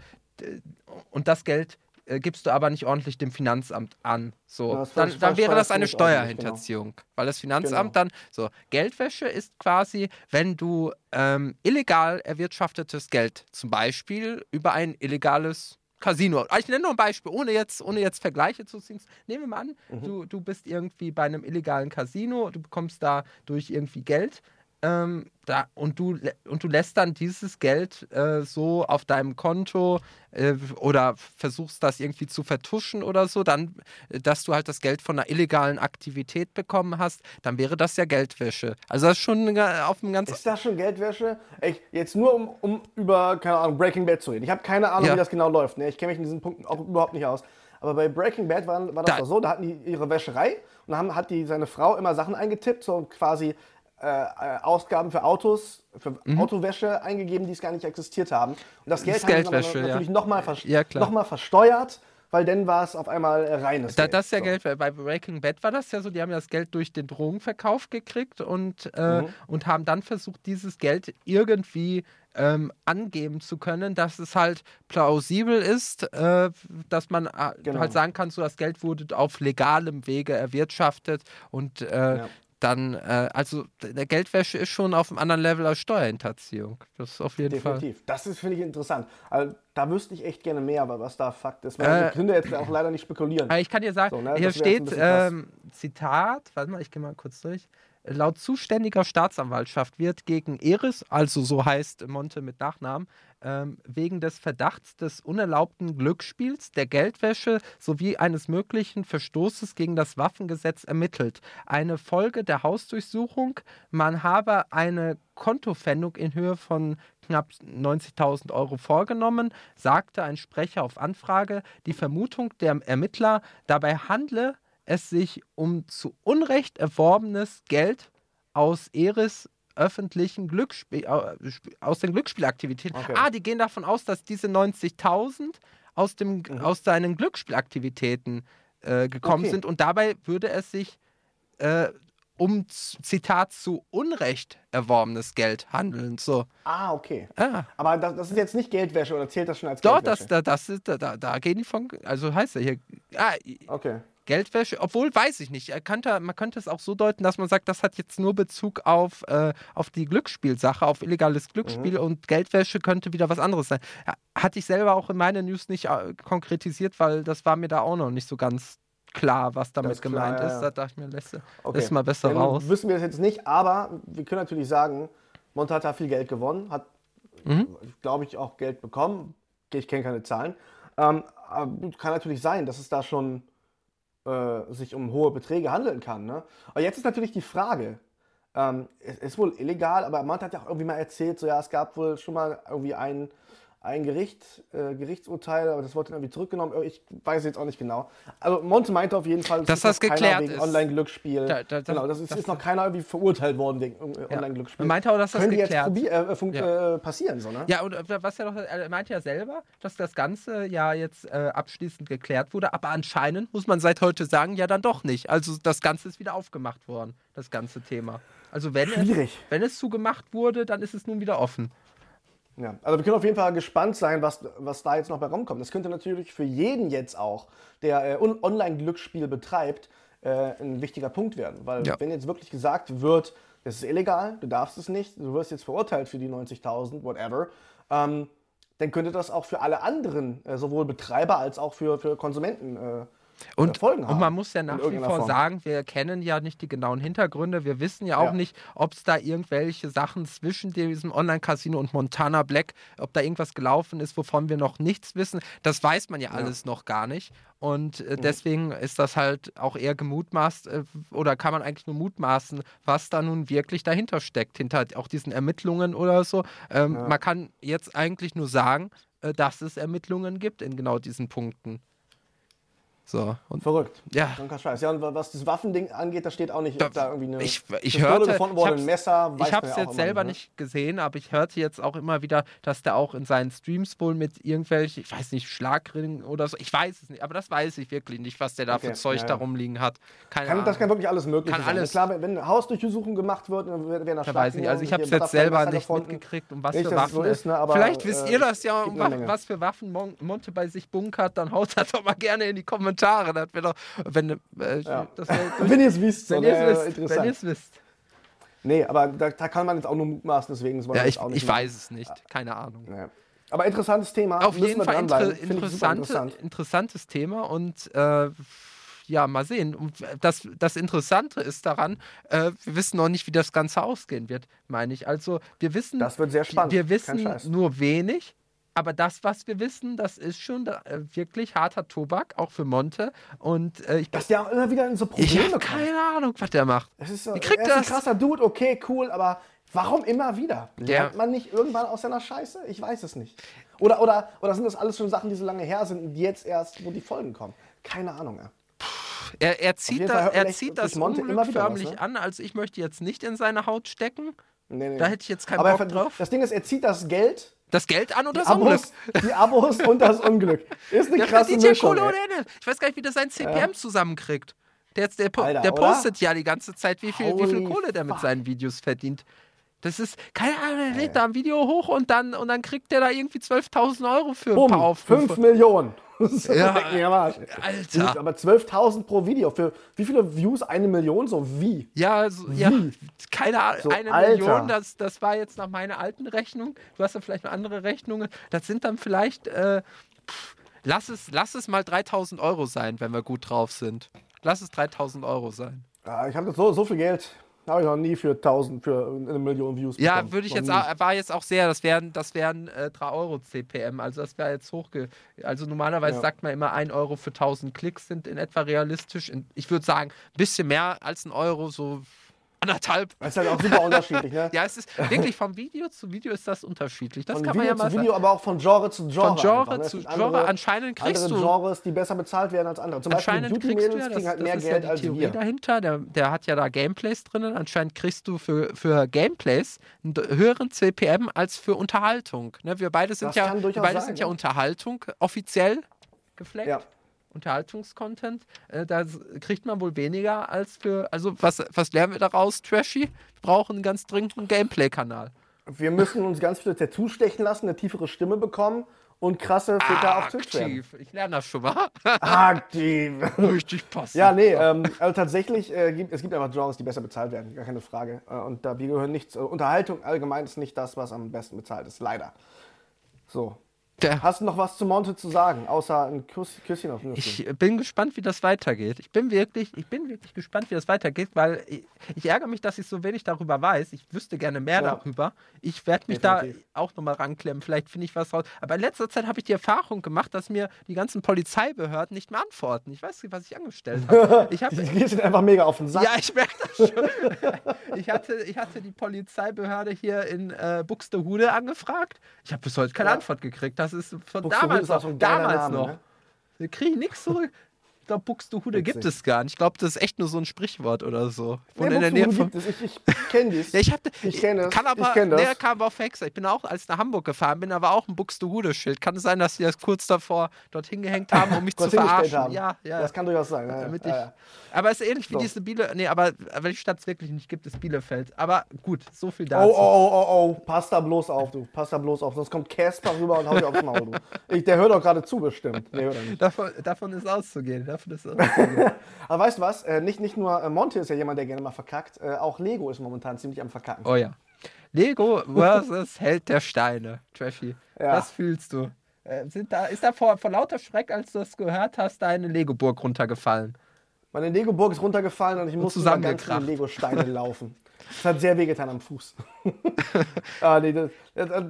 und das Geld äh, gibst du aber nicht ordentlich dem Finanzamt an. So, Ja, dann, dann wäre das eine genau. Steuerhinterziehung. Weil das Finanzamt Genau. dann, so, Geldwäsche ist quasi, wenn du ähm, illegal erwirtschaftetes Geld, zum Beispiel über ein illegales Casino. Ah, Ich nenne nur ein Beispiel, ohne jetzt, ohne jetzt Vergleiche zu ziehen. Nehmen wir mal an, Mhm. du, du bist irgendwie bei einem illegalen Casino, du bekommst da durch irgendwie Geld ähm, da, und, du, und du lässt dann dieses Geld äh, so auf deinem Konto äh, oder versuchst das irgendwie zu vertuschen oder so, dann, äh, dass du halt das Geld von einer illegalen Aktivität bekommen hast, dann wäre das ja Geldwäsche. Also das ist schon auf einem ganz ist das schon Geldwäsche? Ich, jetzt nur um, um über, keine Ahnung, Breaking Bad zu reden. Ich habe keine Ahnung, Ja. wie das genau läuft. Ne? Ich kenne mich in diesen Punkten auch überhaupt nicht aus. Aber bei Breaking Bad war, war das Da- so, da hatten die ihre Wäscherei und haben, hat die seine Frau immer Sachen eingetippt, so quasi äh, äh, Ausgaben für Autos, für Autowäsche eingegeben, die es gar nicht existiert haben. Und das Geld Mhm. ist haben Geldwäsche, natürlich ja. nochmal vers Ja, noch versteuert, weil dann war es auf einmal äh, reines Da, Geld. das ist ja so. Geld, bei Breaking Bad war das ja so, die haben ja das Geld durch den Drogenverkauf gekriegt und, äh, Mhm. und haben dann versucht, dieses Geld irgendwie ähm, angeben zu können, dass es halt plausibel ist, äh, dass man äh, Genau. halt sagen kann, so das Geld wurde auf legalem Wege erwirtschaftet und äh, Ja. Dann, äh, also der Geldwäsche ist schon auf einem anderen Level als Steuerhinterziehung. Das ist auf jeden Definitiv. Fall. Das ist, finde ich, interessant. Also, da wüsste ich echt gerne mehr, was da Fakt ist. Weil wir können jetzt auch leider nicht spekulieren. Aber ich kann dir sagen, So, ne, hier steht, ähm, Zitat, warte mal, ich gehe mal kurz durch. Laut zuständiger Staatsanwaltschaft wird gegen Eris, also so heißt Monte mit Nachnamen, ähm, wegen des Verdachts des unerlaubten Glücksspiels, der Geldwäsche sowie eines möglichen Verstoßes gegen das Waffengesetz ermittelt. Eine Folge der Hausdurchsuchung, man habe eine Kontopfändung in Höhe von knapp 90.000 Euro vorgenommen, sagte ein Sprecher auf Anfrage. Die Vermutung der Ermittler, dabei handle es sich um zu Unrecht erworbenes Geld aus Eris öffentlichen Glücksspiel, Sp- aus den Glücksspielaktivitäten. Okay. Ah, die gehen davon aus, dass diese 90.000 aus, dem, Mhm. aus seinen Glücksspielaktivitäten äh, gekommen Okay. sind und dabei würde es sich äh, um, Zitat, zu Unrecht erworbenes Geld handeln. So. Ah, okay. Ah. Aber das, das ist jetzt nicht Geldwäsche oder zählt das schon als Doch, Geldwäsche? das, da, das ist, da, da, da gehen die von, also heißt er hier, ah, Okay. Geldwäsche, obwohl weiß ich nicht. Könnte, man könnte es auch so deuten, dass man sagt, das hat jetzt nur Bezug auf, äh, auf die Glücksspielsache, auf illegales Glücksspiel Mhm. und Geldwäsche könnte wieder was anderes sein. Ja, hatte ich selber auch in meiner News nicht äh, konkretisiert, weil das war mir da auch noch nicht so ganz klar, was damit ist klar, gemeint ja, ist. Da dachte ich mir, lässt, okay. mal besser Dann raus. Wissen wir das jetzt nicht, aber wir können natürlich sagen, Monte hat da viel Geld gewonnen, hat, Mhm. glaube ich, auch Geld bekommen. Ich kenne keine Zahlen. Ähm, aber kann natürlich sein, dass es da schon äh, sich um hohe Beträge handeln kann. Ne? Aber jetzt ist natürlich die Frage, ähm, es ist wohl illegal, aber Monte hat ja auch irgendwie mal erzählt, so ja, es gab wohl schon mal irgendwie ein, ein Gericht, äh, Gerichtsurteil, aber das wurde dann irgendwie zurückgenommen. Ich weiß jetzt auch nicht genau. Also Monte meinte auf jeden Fall, es Dass das noch geklärt wegen ist. Online-Glücksspiel. Da- da- das- genau, das ist, das- ist noch keiner irgendwie verurteilt worden wegen äh, Ja. Online-Glücksspiel. Er meinte auch, dass das Könnte jetzt geklärt probier, äh, fun- Ja. äh, passieren, so, ne? Ja, und äh, was er doch, er meinte ja selber, dass das Ganze ja jetzt äh, abschließend geklärt wurde, aber anscheinend muss man seit heute sagen, ja dann doch nicht. Also das Ganze ist wieder aufgemacht worden, das ganze Thema. Also wenn es, Schwierig. wenn es zugemacht wurde, dann ist es nun wieder offen. Ja, also wir können auf jeden Fall gespannt sein, was, was da jetzt noch bei rumkommt. Das könnte natürlich für jeden jetzt auch, der äh, on- Online-Glücksspiel betreibt, äh, ein wichtiger Punkt werden. Weil Ja. wenn jetzt wirklich gesagt wird, das ist illegal, du darfst es nicht, du wirst jetzt verurteilt für die 90.000, whatever, ähm, dann könnte das auch für alle anderen, äh, sowohl Betreiber als auch für, für Konsumenten, äh, Und, und man muss ja nach wie vor Form. sagen, wir kennen ja nicht die genauen Hintergründe. Wir wissen ja auch Ja. nicht, ob es da irgendwelche Sachen zwischen diesem Online-Casino und Montana Black, ob da irgendwas gelaufen ist, wovon wir noch nichts wissen. Das weiß man ja alles noch gar nicht. Und Mhm. äh, deswegen ist das halt auch eher gemutmaßt äh, oder kann man eigentlich nur mutmaßen, was da nun wirklich dahinter steckt, hinter auch diesen Ermittlungen oder so. Ähm, Man kann jetzt eigentlich nur sagen, äh, dass es Ermittlungen gibt in genau diesen Punkten. So, und verrückt. Ja. Ja, und was das Waffending angeht, da steht auch nicht, ob da irgendwie eine ich, ich Pistole hörte, gefunden ich wurde, hab's- ein Messer, ich habe es jetzt selber ne? nicht gesehen, aber ich hörte jetzt auch immer wieder, dass der auch in seinen Streams wohl mit irgendwelchen, ich weiß nicht, Schlagringen oder so, ich weiß es nicht, aber das weiß ich wirklich nicht, was der da für Okay, Zeug ja, da rumliegen hat. Keine Kann, Ahnung. das kann wirklich alles Mögliche Kann sein. alles. Klar, wenn, Hausdurchsuchung gemacht wird, dann werden da Da weiß ich nicht. Also ich habe es Schlagringen jetzt selber nicht gefunden. mitgekriegt, um was Nicht, für Waffen. so ist, ne, aber, Vielleicht wisst äh, ihr das ja, um was für Waffen Mon Monte bei sich bunkert, dann haut das doch mal gerne in die Kommentare. Das wäre doch, wenn, äh, Ja. das wär, Wenn ihr es wisst, wenn ihr es wisst, wenn ihr es wisst. Nee, aber da, da kann man jetzt auch nur mutmaßen, deswegen soll man Ja, ich, auch nicht ich machen. weiß es nicht. Keine Ahnung. Nee. Aber interessantes Thema. Auf müssen jeden Fall inter interessante, interessant. interessantes Thema und äh, ja, mal sehen. Und das, das Interessante ist daran, äh, wir wissen noch nicht, wie das Ganze ausgehen wird, meine ich. Also wir wissen, Das wird sehr spannend. wir wissen nur wenig, aber das, was wir wissen, das ist schon da, äh, wirklich harter Tobak, auch für Monte. Und äh, ich, Dass der auch immer wieder in so ich Probleme habe kommt. keine Ahnung, was der macht. Es ist Wie kriegt er ist ein das? krasser Dude, okay, cool, aber warum immer wieder? Lernt Ja. man nicht irgendwann aus seiner Scheiße? Ich weiß es nicht. Oder, oder, oder sind das alles schon Sachen, die so lange her sind und die jetzt erst, wo die Folgen kommen? Keine Ahnung. Ja. Er, er zieht, das, man er zieht das Monte Unglück förmlich ne? an. Also ich möchte jetzt nicht in seine Haut stecken. Nee, nee. Da hätte ich jetzt keinen aber er Bock drauf. das Ding ist, er zieht das Geld, Das Geld an oder das Unglück? Abos, die Abos und das Unglück. Ist eine Der krasse verdient ja Mischung. Kohle. Ich weiß gar nicht, wie der sein CPM zusammenkriegt. Der, der, po- Alter, der oder? postet ja die ganze Zeit, wie viel, wie viel Kohle der mit fuck. seinen Videos verdient. Das ist, keine Ahnung, der lädt da ein Video hoch und dann, und dann kriegt der da irgendwie 12.000 Euro für ein paar Bumm, Aufrufe. 5 Millionen. Das Ja. Alter. Aber 12.000 pro Video. Für wie viele Views? Eine Million? So wie? Ja, so, ja keine Ahnung, So, eine Alter. Million, das, das war jetzt nach meiner alten Rechnung. Du hast ja vielleicht noch andere Rechnungen. Das sind dann vielleicht, äh, pff, lass, es, lass es mal 3000 Euro sein, wenn wir gut drauf sind. Lass es 3000 Euro sein. Ja, ich habe so, so viel Geld. Habe ich noch nie für 1000, für eine Million Views Ja, bekommen. würde ich Noch jetzt auch, war jetzt auch sehr, das wären, das wären äh, 3 Euro CPM, also das wäre jetzt hochge. Also normalerweise Ja. sagt man immer 1 Euro für 1000 Klicks sind in etwa realistisch. Ich würde sagen, ein bisschen mehr als ein Euro, so anderthalb. Das ist halt auch super unterschiedlich, ne? Ja, es ist wirklich vom Video zu Video ist das unterschiedlich. Das Von kann Video man ja mal zu Video, sagen. aber auch von Genre zu Genre. Von Genre einfach, ne? Zu Genre. andere- Anscheinend kriegst andere du. Genres, die besser bezahlt werden als andere. Zum Beispiel Anscheinend kriegst du ja, das, kriegen halt das mehr ist Geld ja als die Theorie wir. dahinter. Der, der hat ja da Gameplays drinnen. Anscheinend kriegst du für, für Gameplays einen höheren CPM als für Unterhaltung. Ne, wir beide sind Das ja, beide sein, sind ja ja. Unterhaltung offiziell gefleckt. Ja. Unterhaltungscontent, äh, da kriegt man wohl weniger als für, also was, was lernen wir daraus, Trashy? Wir brauchen ganz dringend einen Gameplay-Kanal. Wir müssen uns ganz viele Tattoos stechen lassen, eine tiefere Stimme bekommen und krasse Ficker auf Twitch. Aktiv. Ich lerne das schon mal. Aktiv. Richtig passen. Ja, nee, ähm, also tatsächlich, äh, gibt, es gibt einfach Genres, die besser bezahlt werden, gar keine Frage. Äh, und da wir gehören nicht, äh, Unterhaltung allgemein ist nicht das, was am besten bezahlt ist, leider. So. Der, Hast du noch was zu Monte zu sagen, außer ein Kuss, Küsschen auf den? Ich bin gespannt, wie das weitergeht. Ich bin wirklich, ich bin wirklich gespannt, wie das weitergeht, weil ich, ich ärgere mich, dass ich so wenig darüber weiß. Ich wüsste gerne mehr Ja. darüber. Ich werde mich Definitiv. da auch nochmal ranklemmen. Vielleicht finde ich was raus. Aber in letzter Zeit habe ich die Erfahrung gemacht, dass mir die ganzen Polizeibehörden nicht mehr antworten. Ich weiß nicht, was ich angestellt habe. Ich habe Die einfach mega auf den Sack. ja, ich merke das schon. Ich hatte, ich hatte die Polizeibehörde hier in äh, Buxtehude angefragt. Ich habe bis heute keine Ja. Antwort gekriegt. Das ist von Buxtehude damals ist noch. damals Name, noch. ne? Wir kriegen nichts zurück. Ich glaube, Buxtehude gibt es gar nicht. Ich glaube, das ist echt nur so ein Sprichwort oder so. Nee, Und in der Nähe von. gibt es. Ich, ich kenne dies. Ja, ich Ich kenn das. Kann aber, Ich kenn das. Nee, kam aber auf extra. Ich bin auch, als ich nach Hamburg gefahren bin, aber auch ein Buxtehude-Schild. Kann es sein, dass sie das kurz davor dort hingehängt haben, um mich zu verarschen? haben. Ja, ja. Das kann durchaus sein. Ja, damit ja, ich, ja. Aber es ist ähnlich wie So. diese Biele. Nee, aber welche Stadt es wirklich nicht gibt, ist Bielefeld. Aber gut, so viel Oh, dazu. oh, oh, oh, oh, pass da bloß auf, du. Pass da bloß auf, sonst kommt Casper rüber und haut dir aufs Maul, du. Ich, der hört doch gerade zu, bestimmt. Nee, hört er nicht. Davon, davon ist auszugehen. Davon ist auszugehen. Aber weißt du was? Äh, nicht, nicht nur äh, Monte ist ja jemand, der gerne mal verkackt, äh, auch Lego ist momentan ziemlich am Verkacken. oh ja. Lego versus Held der Steine. Trashy. Ja. Was fühlst du? Sind da, ist da vor, vor lauter Schreck, als du das gehört hast, deine Lego-Burg runtergefallen? Meine Lego-Burg ist runtergefallen und ich musste über ganz viele. Lego-Steine laufen. Das hat sehr wehgetan am Fuß. ah, nee, das, das,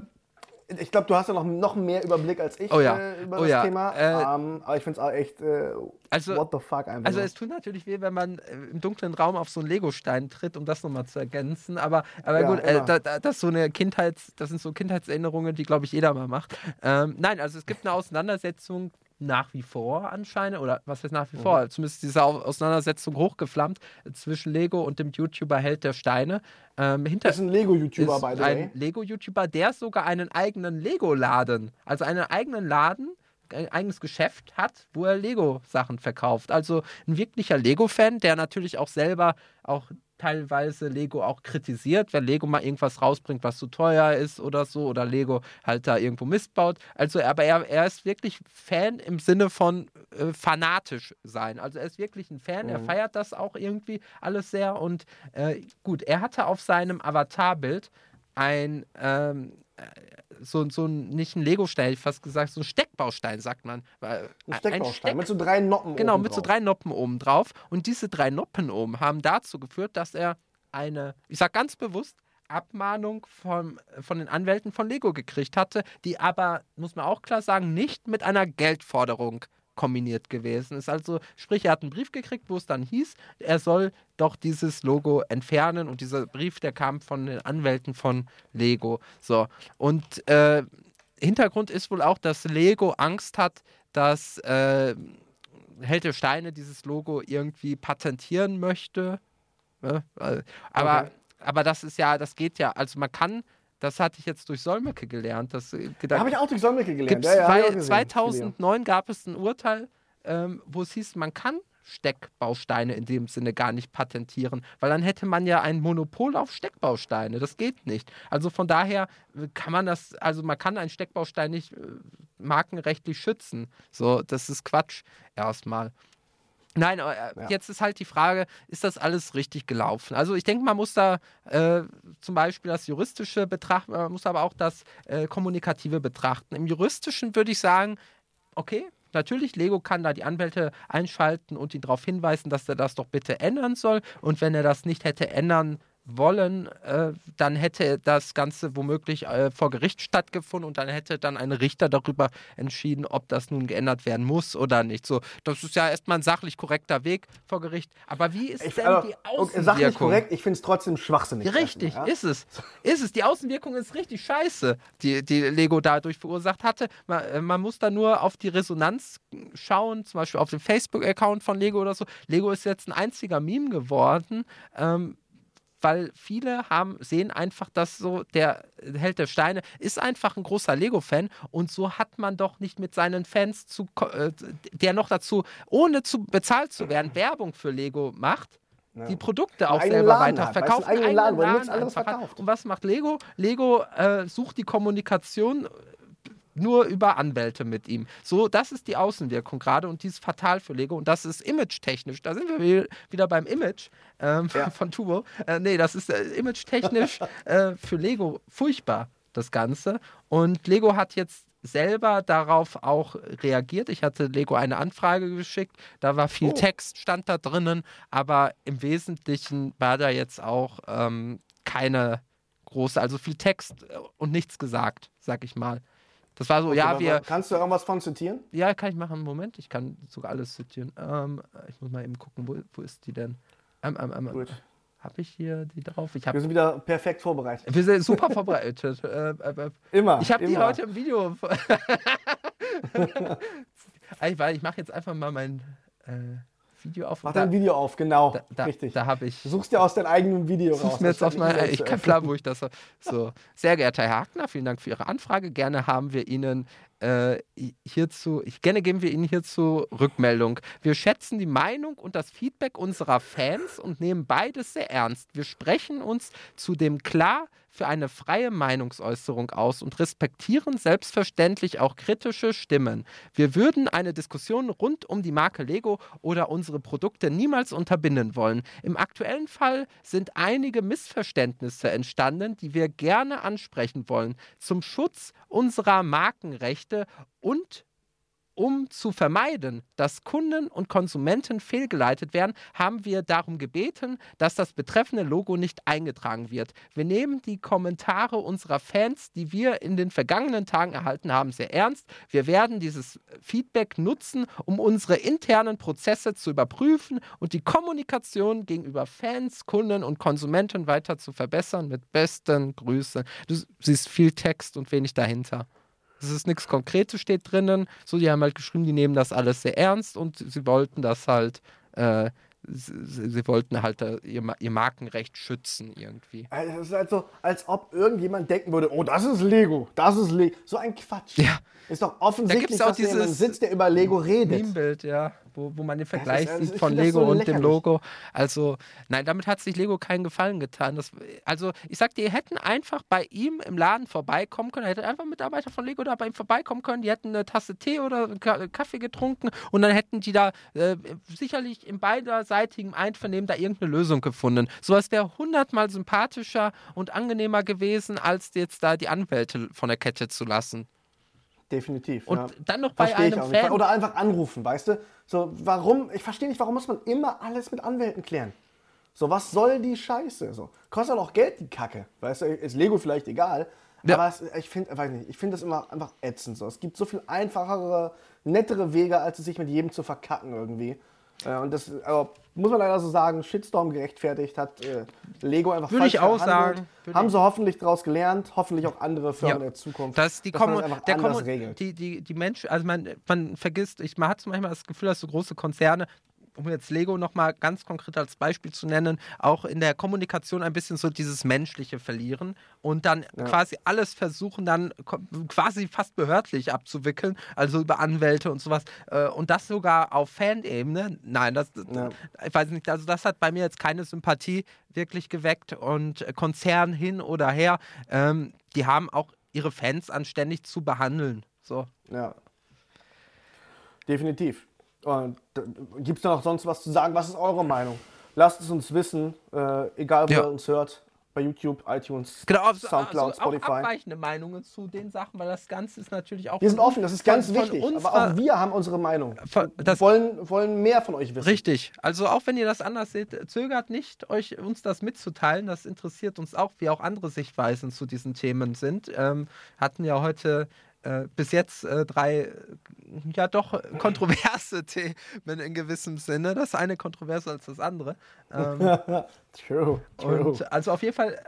ich glaube, du hast ja noch, noch mehr Überblick als ich Oh ja. äh, über Oh das ja. Thema. Äh, ähm, aber ich finde es auch echt, äh, Also- what the fuck einfach. Also es tut natürlich weh, wenn man äh, im dunklen Raum auf so einen Legostein tritt, um das nochmal zu ergänzen. Aber, aber Ja, gut, äh, da, da, das so eine Kindheits, das sind so Kindheitserinnerungen, die glaube ich jeder mal macht. Ähm, nein, also es gibt eine Auseinandersetzung nach wie vor anscheinend, oder was heißt nach wie Mhm. vor? Zumindest diese Au- Auseinandersetzung hochgeflammt zwischen Lego und dem YouTuber Held der Steine. Ähm, hinter das ist ein Lego-YouTuber, by the ein. Lego-YouTuber, der sogar einen eigenen Lego-Laden, also einen eigenen Laden, ein eigenes Geschäft hat, wo er Lego-Sachen verkauft. Also ein wirklicher Lego-Fan, der natürlich auch selber auch teilweise Lego auch kritisiert, wenn Lego mal irgendwas rausbringt, was zu teuer ist oder so, oder Lego halt da irgendwo missbaut. Also, aber er, er ist wirklich Fan im Sinne von äh, fanatisch sein. Also er ist wirklich ein Fan, er feiert das auch irgendwie alles sehr und äh, gut, er hatte auf seinem Avatarbild ein ähm, äh, so, so ein, nicht ein Lego-Stein, fast gesagt, so ein Steckbaustein, sagt man. Weil, Ein Steckbaustein mit so drei Noppen Genau, oben mit so drei Noppen oben drauf. Und diese drei Noppen oben haben dazu geführt, dass er eine, ich sag ganz bewusst, Abmahnung vom, von den Anwälten von Lego gekriegt hatte, die aber, muss man auch klar sagen, nicht mit einer Geldforderung kombiniert gewesen ist. Also, sprich, er hat einen Brief gekriegt, wo es dann hieß, er soll doch dieses Logo entfernen und dieser Brief, der kam von den Anwälten von Lego. So, und äh, Hintergrund ist wohl auch, dass Lego Angst hat, dass äh, Held der Steine dieses Logo irgendwie patentieren möchte. Ne? Äh, Aber, Okay. aber das ist ja, das geht ja, also man kann, das hatte ich jetzt durch Solmecke gelernt. Das, äh, Da habe ich auch durch Sonnenwickel gelernt. Ja, ja, gesehen, 2009 gab es ein Urteil, ähm, wo es hieß, man kann Steckbausteine in dem Sinne gar nicht patentieren, weil dann hätte man ja ein Monopol auf Steckbausteine. Das geht nicht. Also von daher äh, kann man das, also man kann einen Steckbaustein nicht äh, markenrechtlich schützen. So, das ist Quatsch erstmal. Nein, äh, ja. jetzt ist halt die Frage, ist das alles richtig gelaufen? Also ich denke, man muss da äh, zum Beispiel das Juristische betrachten, man muss aber auch das äh, Kommunikative betrachten. Im Juristischen würde ich sagen, okay, Natürlich, Lego kann da die Anwälte einschalten und ihn darauf hinweisen, dass er das doch bitte ändern soll. Und wenn er das nicht hätte ändern wollen, äh, dann hätte das Ganze womöglich äh, vor Gericht stattgefunden und dann hätte dann ein Richter darüber entschieden, ob das nun geändert werden muss oder nicht. So, das ist ja erstmal ein sachlich korrekter Weg vor Gericht. Aber wie ist ich, denn also, die Außenwirkung? Sachlich korrekt, ich finde es trotzdem schwachsinnig. Richtig, ja? ist es. Ist es. Die Außenwirkung ist richtig scheiße, die, die Lego dadurch verursacht hatte. Man, äh, man muss da nur auf die Resonanz schauen, zum Beispiel auf den Facebook-Account von Lego oder so. Lego ist jetzt ein einziger Meme geworden. Ähm, weil viele haben, sehen einfach, dass so der Held der Steine ist einfach ein großer Lego-Fan und so hat man doch nicht mit seinen Fans zu, äh, der noch dazu, ohne zu bezahlt zu werden, Werbung für Lego macht. Die Produkte auch selber Laden weiterverkauft. Du, einen Laden, Laden, Laden nichts verkauft. Und was macht Lego? Lego äh, sucht die Kommunikation nur über Anwälte mit ihm. So, das ist die Außenwirkung gerade und die ist fatal für Lego und das ist image-technisch. Da sind wir wieder beim Image ähm, ja. von Tubo. Äh, nee, das ist äh, image-technisch äh, für Lego furchtbar, das Ganze. Und Lego hat jetzt selber darauf auch reagiert. Ich hatte Lego eine Anfrage geschickt, da war viel oh. Text, stand da drinnen, aber im Wesentlichen war da jetzt auch ähm, keine große, also viel Text äh, und nichts gesagt, sag ich mal. Das war so, okay, ja, wir. Kannst du irgendwas von zitieren? Ja, kann ich machen. Moment, ich kann sogar alles zitieren. Ähm, ich muss mal eben gucken, wo, wo ist die denn? Ähm, ähm, ähm, Gut. Habe ich hier die drauf? Ich hab, wir sind wieder perfekt vorbereitet. Wir sind super vorbereitet. äh, äh, äh. immer. Ich habe die heute im Video. ich, ich mache jetzt einfach mal mein. Äh, Video auf. Mach dein Video auf, genau. Da, da, Richtig. Da habe ich. Du suchst dir aus deinem eigenen Video raus. Mir jetzt auf mein, ich kann klar, wo ich das so. Sehr geehrter Herr Hackner, vielen Dank für Ihre Anfrage. Gerne haben wir Ihnen äh, hierzu, ich gerne geben wir Ihnen hierzu Rückmeldung. Wir schätzen die Meinung und das Feedback unserer Fans und nehmen beides sehr ernst. Wir sprechen uns zudem klar für eine freie Meinungsäußerung aus und respektieren selbstverständlich auch kritische Stimmen. Wir würden eine Diskussion rund um die Marke Lego oder unsere Produkte niemals unterbinden wollen. Im aktuellen Fall sind einige Missverständnisse entstanden, die wir gerne ansprechen wollen. Zum Schutz unserer Markenrechte und um zu vermeiden, dass Kunden und Konsumenten fehlgeleitet werden, haben wir darum gebeten, dass das betreffende Logo nicht eingetragen wird. Wir nehmen die Kommentare unserer Fans, die wir in den vergangenen Tagen erhalten haben, sehr ernst. Wir werden dieses Feedback nutzen, um unsere internen Prozesse zu überprüfen und die Kommunikation gegenüber Fans, Kunden und Konsumenten weiter zu verbessern. Mit besten Grüßen. Du siehst viel Text und wenig dahinter. Es ist nichts Konkretes steht drinnen. So, die haben halt geschrieben, die nehmen das alles sehr ernst und sie wollten das halt, äh, sie, sie, wollten halt äh, ihr, ihr, Markenrecht schützen irgendwie. Also, es ist halt so, als ob irgendjemand denken würde, oh, das ist Lego, das ist Lego. So ein Quatsch. Ja. Ist doch offensichtlich, da dass jemand sitzt, der über Lego redet. Meme-Bild, ja wo, wo man den Vergleich ist, sieht von Lego so und dem Logo. Also, nein, damit hat sich Lego keinen Gefallen getan. Das, also, ich sag dir, die hätten einfach bei ihm im Laden vorbeikommen können, hätte einfach Mitarbeiter von Lego da bei ihm vorbeikommen können, die hätten eine Tasse Tee oder Kaffee getrunken und dann hätten die da äh, sicherlich in beiderseitigem Einvernehmen da irgendeine Lösung gefunden. Sowas wäre hundertmal sympathischer und angenehmer gewesen, als jetzt da die Anwälte von der Kette zu lassen. Definitiv. Und ja. dann noch bei Versteh einem Fan. Oder einfach anrufen, weißt du? So, warum, ich verstehe nicht, warum muss man immer alles mit Anwälten klären? So, was soll die Scheiße? So, kostet auch Geld, die Kacke. Weißt du, ist Lego vielleicht egal. Ja. Aber es, ich finde, weiß nicht, ich finde das immer einfach ätzend. So. Es gibt so viel einfachere, nettere Wege, als es sich mit jedem zu verkacken irgendwie. Äh, und das also, muss man leider so sagen, Shitstorm gerechtfertigt hat äh, Lego einfach Würde ich auch sagen. Haben sie hoffentlich daraus gelernt, hoffentlich auch andere Firmen ja. der Zukunft. Dass die, dass man das der anders regelt. Die, die, die Menschen, also man, man vergisst, ich, man hat manchmal das Gefühl, dass so große Konzerne um jetzt Lego nochmal ganz konkret als Beispiel zu nennen, auch in der Kommunikation ein bisschen so dieses Menschliche verlieren und dann ja. quasi alles versuchen, dann quasi fast behördlich abzuwickeln, also über Anwälte und sowas. Äh, und das sogar auf Fanebene. Nein, das, ja. ich weiß nicht, also das hat bei mir jetzt keine Sympathie wirklich geweckt und Konzern hin oder her, ähm, die haben auch ihre Fans anständig zu behandeln. So. Ja. Definitiv. Gibt es noch sonst was zu sagen? Was ist eure Meinung? Lasst es uns wissen, äh, egal wo Ja. ihr uns hört, bei YouTube, iTunes, Genau, also, Soundcloud, also Spotify. auch abweichende Meinungen zu den Sachen, weil das Ganze ist natürlich auch. Wir sind offen, das ist ganz wichtig. Aber auch wir haben unsere Meinung. Wir wollen, wollen mehr von euch wissen. Richtig. Also auch wenn ihr das anders seht, zögert nicht, euch uns das mitzuteilen. Das interessiert uns auch, wie auch andere Sichtweisen zu diesen Themen sind. Ähm, hatten ja heute äh, bis jetzt äh, drei, äh, ja doch kontroverse Themen in gewissem Sinne. Das eine kontroverser als das andere. Ähm, True, true. und also auf jeden Fall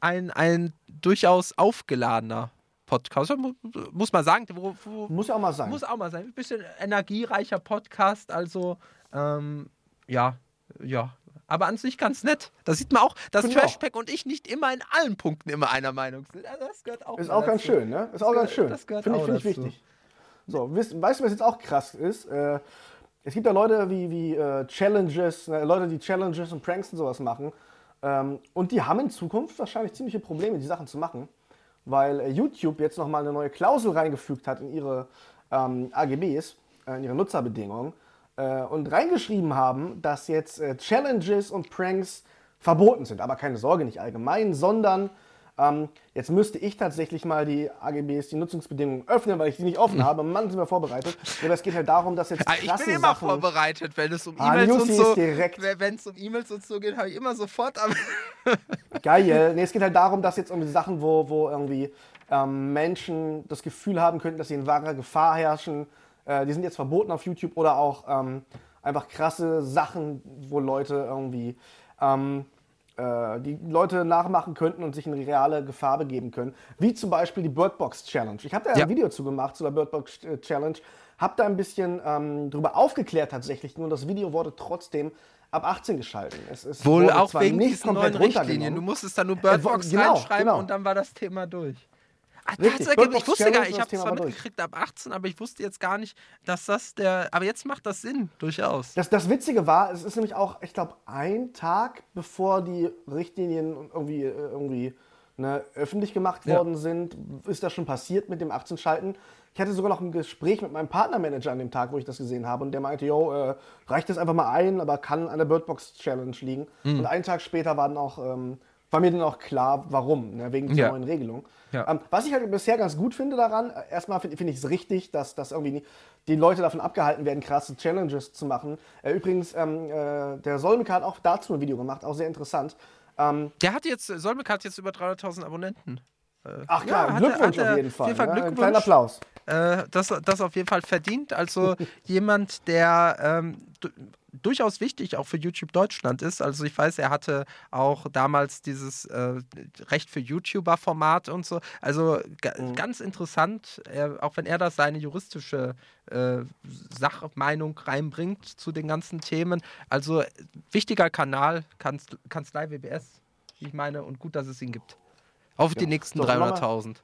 ein, ein durchaus aufgeladener Podcast. Mu- Muss man sagen, wo, wo, Muss auch mal sein. muss auch mal sein. Ein bisschen energiereicher Podcast, also ähm, ja, ja. Aber an sich ganz nett. Da sieht man auch, dass ich Trashpack und ich nicht immer in allen Punkten immer einer Meinung sind. Also das gehört auch Ist auch ganz dazu. schön, ne? Ist auch gehört- ganz schön. das gehört Finde ich, auch finde ich wichtig. So, weißt du, was jetzt auch krass ist? Äh, es gibt ja Leute wie, wie äh, Challenges, ne, Leute, die Challenges und Pranks und sowas machen. Ähm, und die haben in Zukunft wahrscheinlich ziemliche Probleme, die Sachen zu machen, weil äh, YouTube jetzt nochmal eine neue Klausel reingefügt hat in ihre ähm, AGBs, äh, in ihre Nutzerbedingungen äh, und reingeschrieben haben, dass jetzt äh, Challenges und Pranks verboten sind. Aber keine Sorge, nicht allgemein, sondern ähm, jetzt müsste ich tatsächlich mal die AGBs, die Nutzungsbedingungen öffnen, weil ich die nicht offen habe. Mann, sind wir vorbereitet. Aber es geht halt darum, dass jetzt Ah, krasse Ich bin immer Sachen... vorbereitet, wenn es um Ah, E-Mails und Lucy so. Wenn es um E-Mails und so geht, habe ich immer sofort am. Geil. Nee, es geht halt darum, dass jetzt irgendwie Sachen, wo, wo irgendwie ähm, Menschen das Gefühl haben könnten, dass sie in wahrer Gefahr herrschen, äh, die sind jetzt verboten auf YouTube oder auch ähm, einfach krasse Sachen, wo Leute irgendwie ähm, äh, die Leute nachmachen könnten und sich in reale Gefahr begeben können. Wie zum Beispiel die Birdbox Challenge. Ich habe da ja. Ein Video zu gemacht, zu der Birdbox äh, Challenge. Habe da ein bisschen ähm, drüber aufgeklärt tatsächlich, nur das Video wurde trotzdem ab 18 geschalten. Es, es Wohl auch wegen nicht diesen neuen komplett Richtlinien. Du musstest da nur Birdbox genau, reinschreiben genau. und dann war das Thema durch. Ah, Richtig, ich wusste gar und ich habe zwar mitgekriegt ab 18, aber ich wusste jetzt gar nicht, dass das der. Aber jetzt macht das Sinn, durchaus. Das, das Witzige war, es ist nämlich auch, ich glaube, ein Tag bevor die Richtlinien irgendwie, irgendwie ne, öffentlich gemacht Ja. worden sind, ist das schon passiert mit dem 18-Schalten. Ich hatte sogar noch ein Gespräch mit meinem Partnermanager an dem Tag, wo ich das gesehen habe. Und der meinte, yo, äh, reicht das einfach mal ein, aber kann an der Birdbox Challenge liegen. Mhm. Und einen Tag später war, dann auch, ähm, war mir dann auch klar, warum, ne, wegen dieser Ja. neuen Regelung. Ja. Ähm, was ich halt bisher ganz gut finde daran, äh, erstmal finde find ich es richtig, dass, dass irgendwie nie- die Leute davon abgehalten werden, krasse Challenges zu machen. Äh, übrigens, ähm, äh, der Solmika hat auch dazu ein Video gemacht, auch sehr interessant. Ähm, Der hat jetzt, Solmecke hat jetzt über 300.000 Abonnenten. ach klar, Ja, Glückwunsch er auf jeden auf Fall. jeden Fall ne? Ein Glückwunsch. kleiner Applaus. Äh, das, das auf jeden Fall verdient. Also jemand, der ähm, du, durchaus wichtig auch für YouTube Deutschland ist. Also ich weiß, er hatte auch damals dieses äh, Recht für YouTuber-Format und so. Also ga, ganz interessant, er, auch wenn er das seine juristische äh, Sachmeinung reinbringt zu den ganzen Themen. Also wichtiger Kanal, Kanz, Kanzlei WBS, wie ich meine, und gut, dass es ihn gibt. Auf die nächsten So, nochmal- 300.000.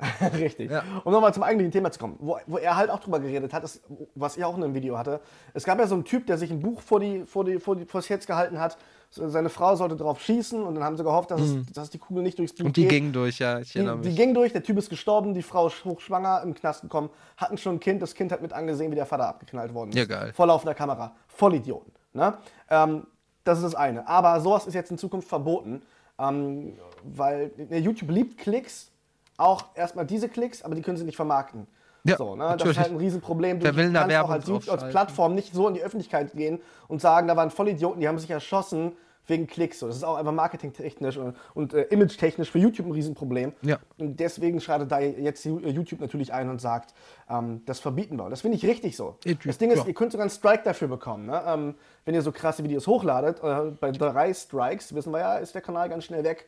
Richtig. Ja. Um nochmal zum eigentlichen Thema zu kommen, wo, wo er halt auch drüber geredet hat, ist, was ich auch in einem Video hatte. Es gab ja so einen Typ, der sich ein Buch vor die, vor die, vor die, vors Herz gehalten hat. Seine Frau sollte drauf schießen und dann haben sie gehofft, dass, es, dass die Kugel nicht durchs Buch Mhm. Und die geht. ging durch, ja, ich erinnere Die, die mich. ging durch, der Typ ist gestorben, die Frau ist hochschwanger, im Knast gekommen, hatten schon ein Kind, das Kind hat mit angesehen, wie der Vater abgeknallt worden ist. Ja, geil. Vor laufender Kamera. Vollidioten. Ne? Ähm, das ist das eine. Aber sowas ist jetzt in Zukunft verboten, ähm, weil äh, YouTube liebt Klicks, auch erstmal diese Klicks, aber die können sie nicht vermarkten. Ja, so, ne? Das ist halt ein Riesenproblem. Du kannst auch als, YouTube- als? Plattform nicht so in die Öffentlichkeit gehen und sagen, da waren Vollidioten, die haben sich erschossen wegen Klicks. So, das ist auch einfach marketingtechnisch und, und äh, imagetechnisch für YouTube ein Riesenproblem. Ja. Und deswegen schreitet da jetzt Ju- YouTube natürlich ein und sagt, ähm, das verbieten wir. Und das finde ich richtig so. YouTube, das Ding ist, ja. ihr könnt sogar einen Strike dafür bekommen. Ne? Ähm, wenn ihr so krasse Videos hochladet, äh, bei drei Strikes, wissen wir ja, ist der Kanal ganz schnell weg.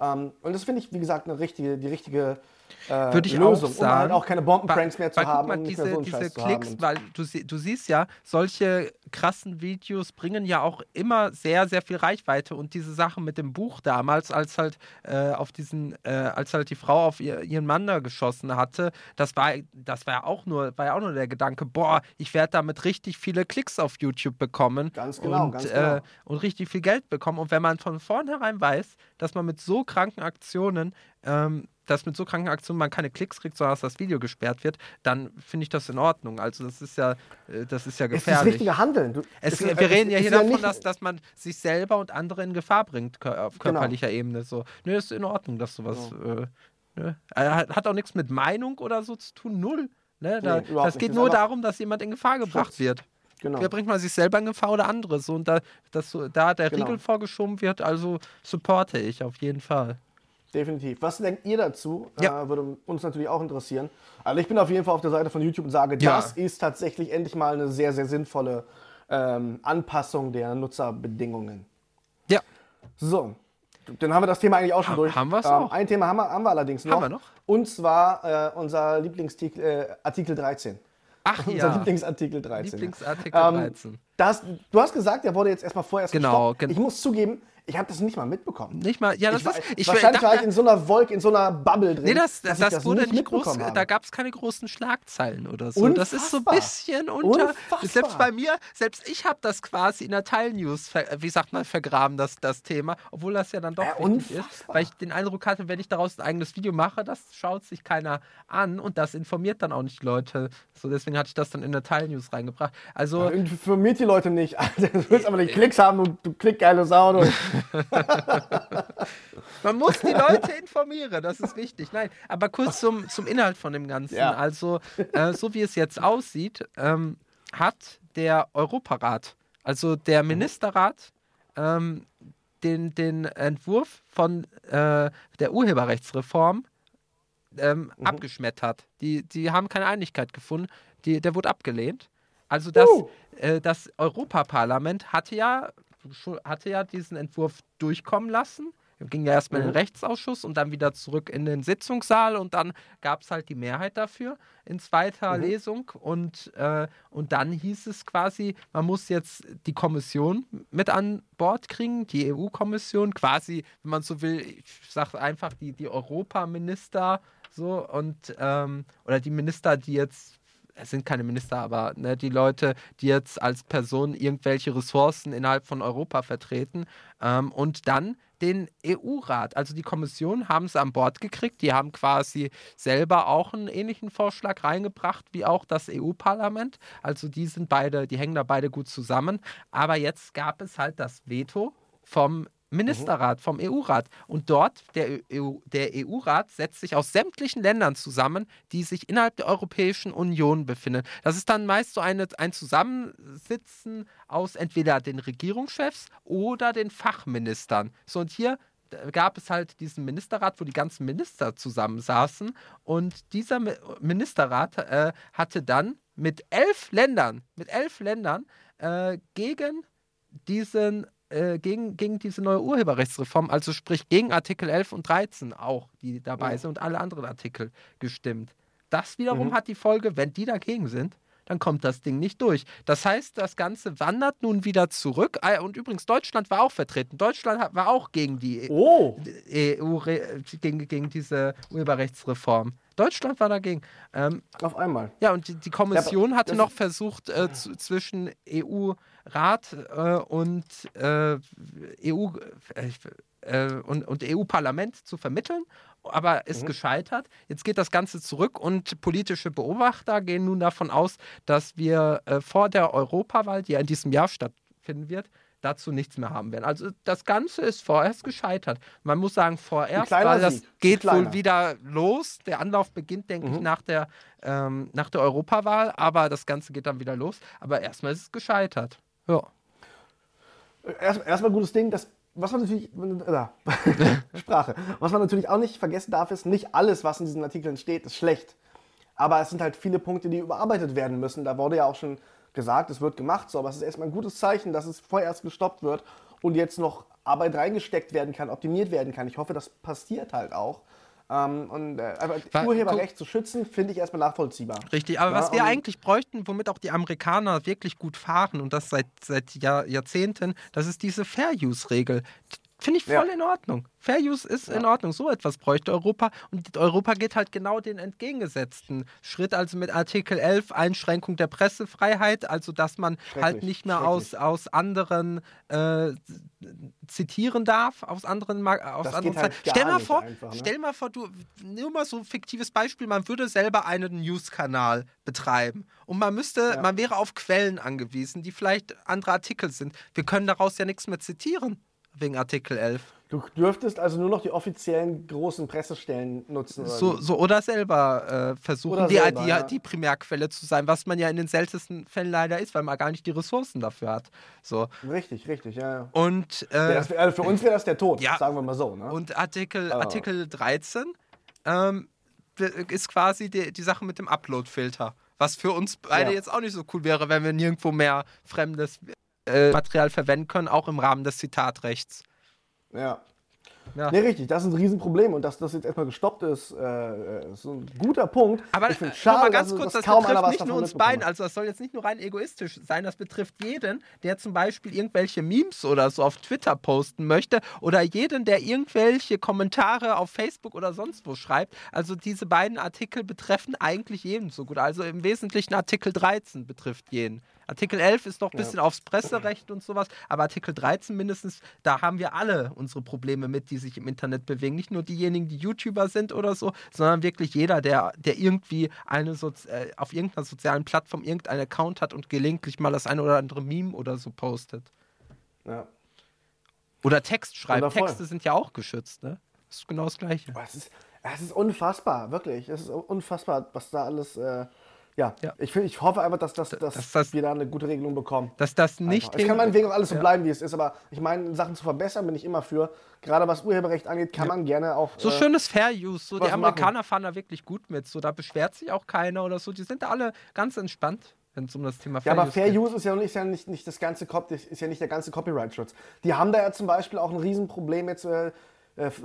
Ähm, und das finde ich, wie gesagt, eine richtige, die richtige äh, Würde ich Lösung, auch sagen. um halt auch keine Bombenpranks mehr zu haben mal, diese, so diese Klicks, weil du, du siehst ja, solche krassen Videos bringen ja auch immer sehr, sehr viel Reichweite. Und diese Sache mit dem Buch damals, als halt äh, auf diesen, äh, als halt die Frau auf ihr, ihren Mann da geschossen hatte, das war, das war ja auch nur, war ja auch nur der Gedanke, boah, ich werde damit richtig viele Klicks auf YouTube bekommen. Ganz genau, und, ganz genau. Äh, und richtig viel Geld bekommen. Und wenn man von vornherein weiß, dass man mit so kranken Aktionen ähm, dass mit so kranken Aktionen man keine Klicks kriegt, sondern dass das Video gesperrt wird, dann finde ich das in Ordnung. Also das ist ja, äh, das ist ja Es ist das gefährlich. richtige Handeln. Du, Es, wir es- reden ja es hier ist davon, nicht- dass, dass man sich selber und andere in Gefahr bringt, auf Genau. körperlicher Ebene. So, nö, ist in Ordnung, dass sowas. Äh, nö. Äh, Hat, hat auch nichts mit Meinung oder so zu tun, null. Ne? Da, Nee, das geht Das nur darum, dass jemand in Gefahr gebracht Schutz. wird. Genau. Wer bringt man sich selber in Gefahr oder andere? So, und da, dass so, da der Genau. Riegel vorgeschoben wird, also supporte ich auf jeden Fall. Definitiv. Was denkt ihr dazu? Ja. Äh, würde uns natürlich auch interessieren. Also ich bin auf jeden Fall auf der Seite von YouTube und sage, Ja. das ist tatsächlich endlich mal eine sehr, sehr sinnvolle ähm, Anpassung der Nutzerbedingungen. Ja, So, dann haben wir das Thema eigentlich auch schon Ha- durch. haben wir's ähm, auch? Ein Thema haben wir, haben wir allerdings noch. Haben wir noch? Und zwar äh, unser Lieblingsartikel äh, Artikel 13. ach Unser ja. Lieblingsartikel 13. Lieblingsartikel Ähm, 13. Das, du hast gesagt, der wurde jetzt erstmal vorerst Genau, gestoppt. gen- Ich muss zugeben, ich habe das nicht mal mitbekommen. Nicht mal, ja, das ich war, ist, ich wahrscheinlich war ich in so einer Wolke, in so einer Bubble drin. Nee, das, dass das, ich wurde nicht groß, habe. da gab es keine großen Schlagzeilen oder so. Das ist so ein Unfassbar. bisschen unter. Unfassbar. Selbst bei mir, selbst ich habe das quasi in der Teilnews, wie sagt man, vergraben, das, das Thema, obwohl das ja dann doch Äh, wichtig ist. unfassbar. Weil ich den Eindruck hatte, wenn ich daraus ein eigenes Video mache, das schaut sich keiner an und das informiert dann auch nicht Leute. So, deswegen hatte ich das dann in der Teilnews reingebracht. Also. Informiert die Leute nicht. Du willst aber nicht Klicks haben, du, du klickgeile Sau. Man muss die Leute informieren, das ist wichtig. Nein, aber kurz zum, zum Inhalt von dem Ganzen. Ja. Also, äh, so wie es jetzt aussieht, ähm, hat der Europarat, also der Ministerrat, ähm, den, den Entwurf von äh, der Urheberrechtsreform ähm, abgeschmettert. Die, die haben keine Einigkeit gefunden. Die, der wurde abgelehnt. Also das, Uh. äh, das Europaparlament hatte ja, hatte ja diesen Entwurf durchkommen lassen. Ging ja erstmal in den Rechtsausschuss und dann wieder zurück in den Sitzungssaal und dann gab es halt die Mehrheit dafür in zweiter Lesung. Und, äh, und dann hieß es quasi, man muss jetzt die Kommission mit an Bord kriegen, die EU-Kommission, quasi, wenn man so will, ich sage einfach die, die Europaminister so und ähm, oder die Minister, die jetzt es sind keine Minister, aber ne, die Leute, die jetzt als Person irgendwelche Ressourcen innerhalb von Europa vertreten ähm, und dann den EU-Rat, also die Kommission, haben es an Bord gekriegt. Die haben quasi selber auch einen ähnlichen Vorschlag reingebracht wie auch das EU-Parlament. Also die sind beide, die hängen da beide gut zusammen. Aber jetzt gab es halt das Veto vom Ministerrat, vom EU-Rat. Und dort, der EU der EU-Rat setzt sich aus sämtlichen Ländern zusammen, die sich innerhalb der Europäischen Union befinden. Das ist dann meist so eine, ein Zusammensitzen aus entweder den Regierungschefs oder den Fachministern. So, und hier gab es halt diesen Ministerrat, wo die ganzen Minister zusammensaßen. Und dieser Mi- Ministerrat äh, hatte dann mit elf Ländern, mit elf Ländern äh, gegen diesen äh, gegen, gegen diese neue Urheberrechtsreform, also sprich gegen Artikel 11 und 13 auch, die dabei Ja. sind und alle anderen Artikel gestimmt. Das wiederum hat die Folge, wenn die dagegen sind, dann kommt das Ding nicht durch. Das heißt, das Ganze wandert nun wieder zurück. Ah, Und übrigens, Deutschland war auch vertreten. Deutschland war auch gegen die Oh, EU, re- gegen, gegen diese Urheberrechtsreform. Deutschland war dagegen. Ähm, auf einmal. ja, und die, die Kommission hatte noch versucht, äh, zu, zwischen EU-Rat äh, und äh, EU äh, äh, und, und EU-Parlament zu vermitteln, aber ist gescheitert. Jetzt geht das Ganze zurück und politische Beobachter gehen nun davon aus, dass wir äh, vor der Europawahl, die ja in diesem Jahr stattfinden wird, dazu nichts mehr haben werden. Also das Ganze ist vorerst gescheitert. Man muss sagen, vorerst, weil das Sieg. Geht wohl wieder los. Der Anlauf beginnt, denke ich, nach der, ähm, nach der Europawahl, aber das Ganze geht dann wieder los. Aber erstmal ist es gescheitert. Ja. Erst, erstmal ein gutes Ding, das, was man natürlich, äh, Sprache, was man natürlich auch nicht vergessen darf, ist, nicht alles, was in diesen Artikeln steht, ist schlecht. Aber es sind halt viele Punkte, die überarbeitet werden müssen. Da wurde ja auch schon gesagt, es wird gemacht, so, aber es ist erstmal ein gutes Zeichen, dass es vorerst gestoppt wird und jetzt noch Arbeit reingesteckt werden kann, optimiert werden kann. Ich hoffe, das passiert halt auch. Ähm, und äh, aber Urheberrecht zu schützen, finde ich erstmal nachvollziehbar. Richtig, aber Ja, was wir eigentlich bräuchten, womit auch die Amerikaner wirklich gut fahren und das seit, seit Jahr, Jahrzehnten, das ist diese Fair-Use-Regel. Finde ich voll ja. in Ordnung. Fair Use ist ja. in Ordnung. So etwas bräuchte Europa. Und Europa geht halt genau den entgegengesetzten Schritt, also mit Artikel 11, Einschränkung der Pressefreiheit, also dass man halt nicht mehr aus, aus anderen äh, zitieren darf, aus anderen, aus das anderen halt Stell mal vor, einfach, ne? stell mal vor, du, nur mal so ein fiktives Beispiel, man würde selber einen News-Kanal betreiben und man müsste, ja. man wäre auf Quellen angewiesen, die vielleicht andere Artikel sind. Wir können daraus ja nichts mehr zitieren wegen Artikel 11. Du dürftest also nur noch die offiziellen großen Pressestellen nutzen. Oder so, so, oder selber äh, versuchen, oder die, selber, die, ja. die, Primärquelle zu sein, was man ja in den seltensten Fällen leider ist, weil man gar nicht die Ressourcen dafür hat. So. Richtig, richtig, ja. ja. Und, äh, ja, wär, also für uns wäre das der Tod, ja, sagen wir mal so. Ne? Und Artikel, oh. Artikel 13 ähm, ist quasi die, die Sache mit dem Upload-Filter. Was für uns beide jetzt auch nicht so cool wäre, wenn wir nirgendwo mehr fremdes äh, Material verwenden können, auch im Rahmen des Zitatrechts. Ja. Ja. Nee, richtig, das ist ein Riesenproblem und dass das jetzt erstmal gestoppt ist, äh, ist ein guter Punkt. Aber ich finde schade, mal ganz dass, kurz, dass das betrifft nicht nur uns beiden, also das soll jetzt nicht nur rein egoistisch sein, das betrifft jeden, der zum Beispiel irgendwelche Memes oder so auf Twitter posten möchte oder jeden, der irgendwelche Kommentare auf Facebook oder sonst wo schreibt. Also diese beiden Artikel betreffen eigentlich jeden so gut. Also im Wesentlichen Artikel 13 betrifft jeden. Artikel 11 ist doch ein bisschen ja. aufs Presserecht und sowas, aber Artikel 13 mindestens, da haben wir alle unsere Probleme mit, die sich im Internet bewegen. Nicht nur diejenigen, die YouTuber sind oder so, sondern wirklich jeder, der, der irgendwie eine Sozi äh, auf irgendeiner sozialen Plattform irgendeinen Account hat und gelegentlich mal das eine oder andere Meme oder so postet. Ja. Oder Text schreibt. Texte sind ja auch geschützt, ne? Das ist genau das Gleiche. Es ist, es ist unfassbar, wirklich. Es ist unfassbar, was da alles. Äh ja, ja. Ich, ich hoffe einfach, dass, das, dass, dass das, wir da eine gute Regelung bekommen. Dass das nicht. Es kann meinetwegen auch alles so ja. bleiben, wie es ist, aber ich meine, Sachen zu verbessern bin ich immer für. Gerade was Urheberrecht angeht, kann ja. man gerne auch. So äh, schönes Fair Use. So, die Amerikaner machen. fahren da wirklich gut mit. So, da beschwert sich auch keiner oder so. Die sind da alle ganz entspannt wenn es um das Thema Fair Use geht. Ja, aber Fair Use ist ja nicht, ist ja nicht, nicht das ganze ist ja nicht der ganze Copyright-Schutz. Die haben da ja zum Beispiel auch ein Riesenproblem jetzt äh,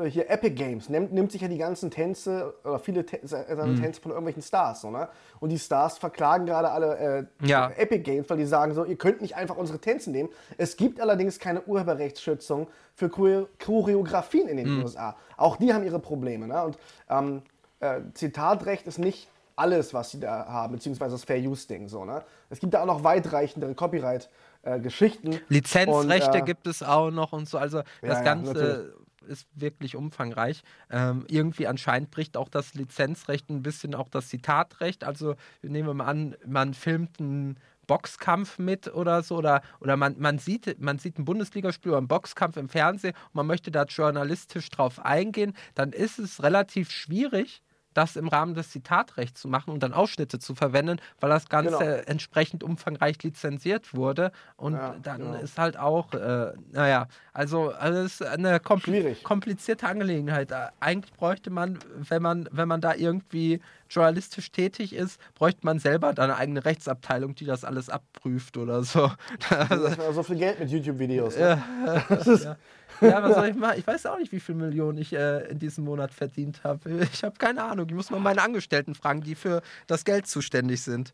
hier Epic Games nimmt, nimmt sich ja die ganzen Tänze oder viele seine mhm. Tänze von irgendwelchen Stars. So, ne? Und die Stars verklagen gerade alle äh, ja. Epic Games, weil die sagen so, ihr könnt nicht einfach unsere Tänze nehmen. Es gibt allerdings keine Urheberrechtsschützung für Choreografien in den mhm. USA. Auch die haben ihre Probleme. Ne? Und ähm, äh, Zitatrecht ist nicht alles, was sie da haben, beziehungsweise das Fair-Use-Ding. So, ne? Es gibt da auch noch weitreichendere Copyright-Geschichten. Äh, Lizenzrechte und, äh, gibt es auch noch und so. Also das ja, Ganze ja, ist wirklich umfangreich. Ähm, irgendwie anscheinend bricht auch das Lizenzrecht ein bisschen auch das Zitatrecht. Also nehmen wir mal an, man filmt einen Boxkampf mit oder so oder, oder man, man, sieht, man sieht ein Bundesligaspiel oder einen Boxkampf im Fernsehen und man möchte da journalistisch drauf eingehen, dann ist es relativ schwierig, das im Rahmen des Zitatrechts zu machen und dann Ausschnitte zu verwenden, weil das Ganze genau. entsprechend umfangreich lizenziert wurde. Und ja, dann genau. ist halt auch, äh, naja, also, also es ist eine kompl komplizierte Angelegenheit. Äh, eigentlich bräuchte man, wenn man, wenn man da irgendwie journalistisch tätig ist, bräuchte man selber da eine eigene Rechtsabteilung, die das alles abprüft oder so. so viel Geld mit YouTube-Videos. Ne? Ja, ja. Ja, was soll ich machen? Ich weiß auch nicht, wie viele Millionen ich äh, in diesem Monat verdient habe. Ich habe keine Ahnung. Ich muss mal meine Angestellten fragen, die für das Geld zuständig sind.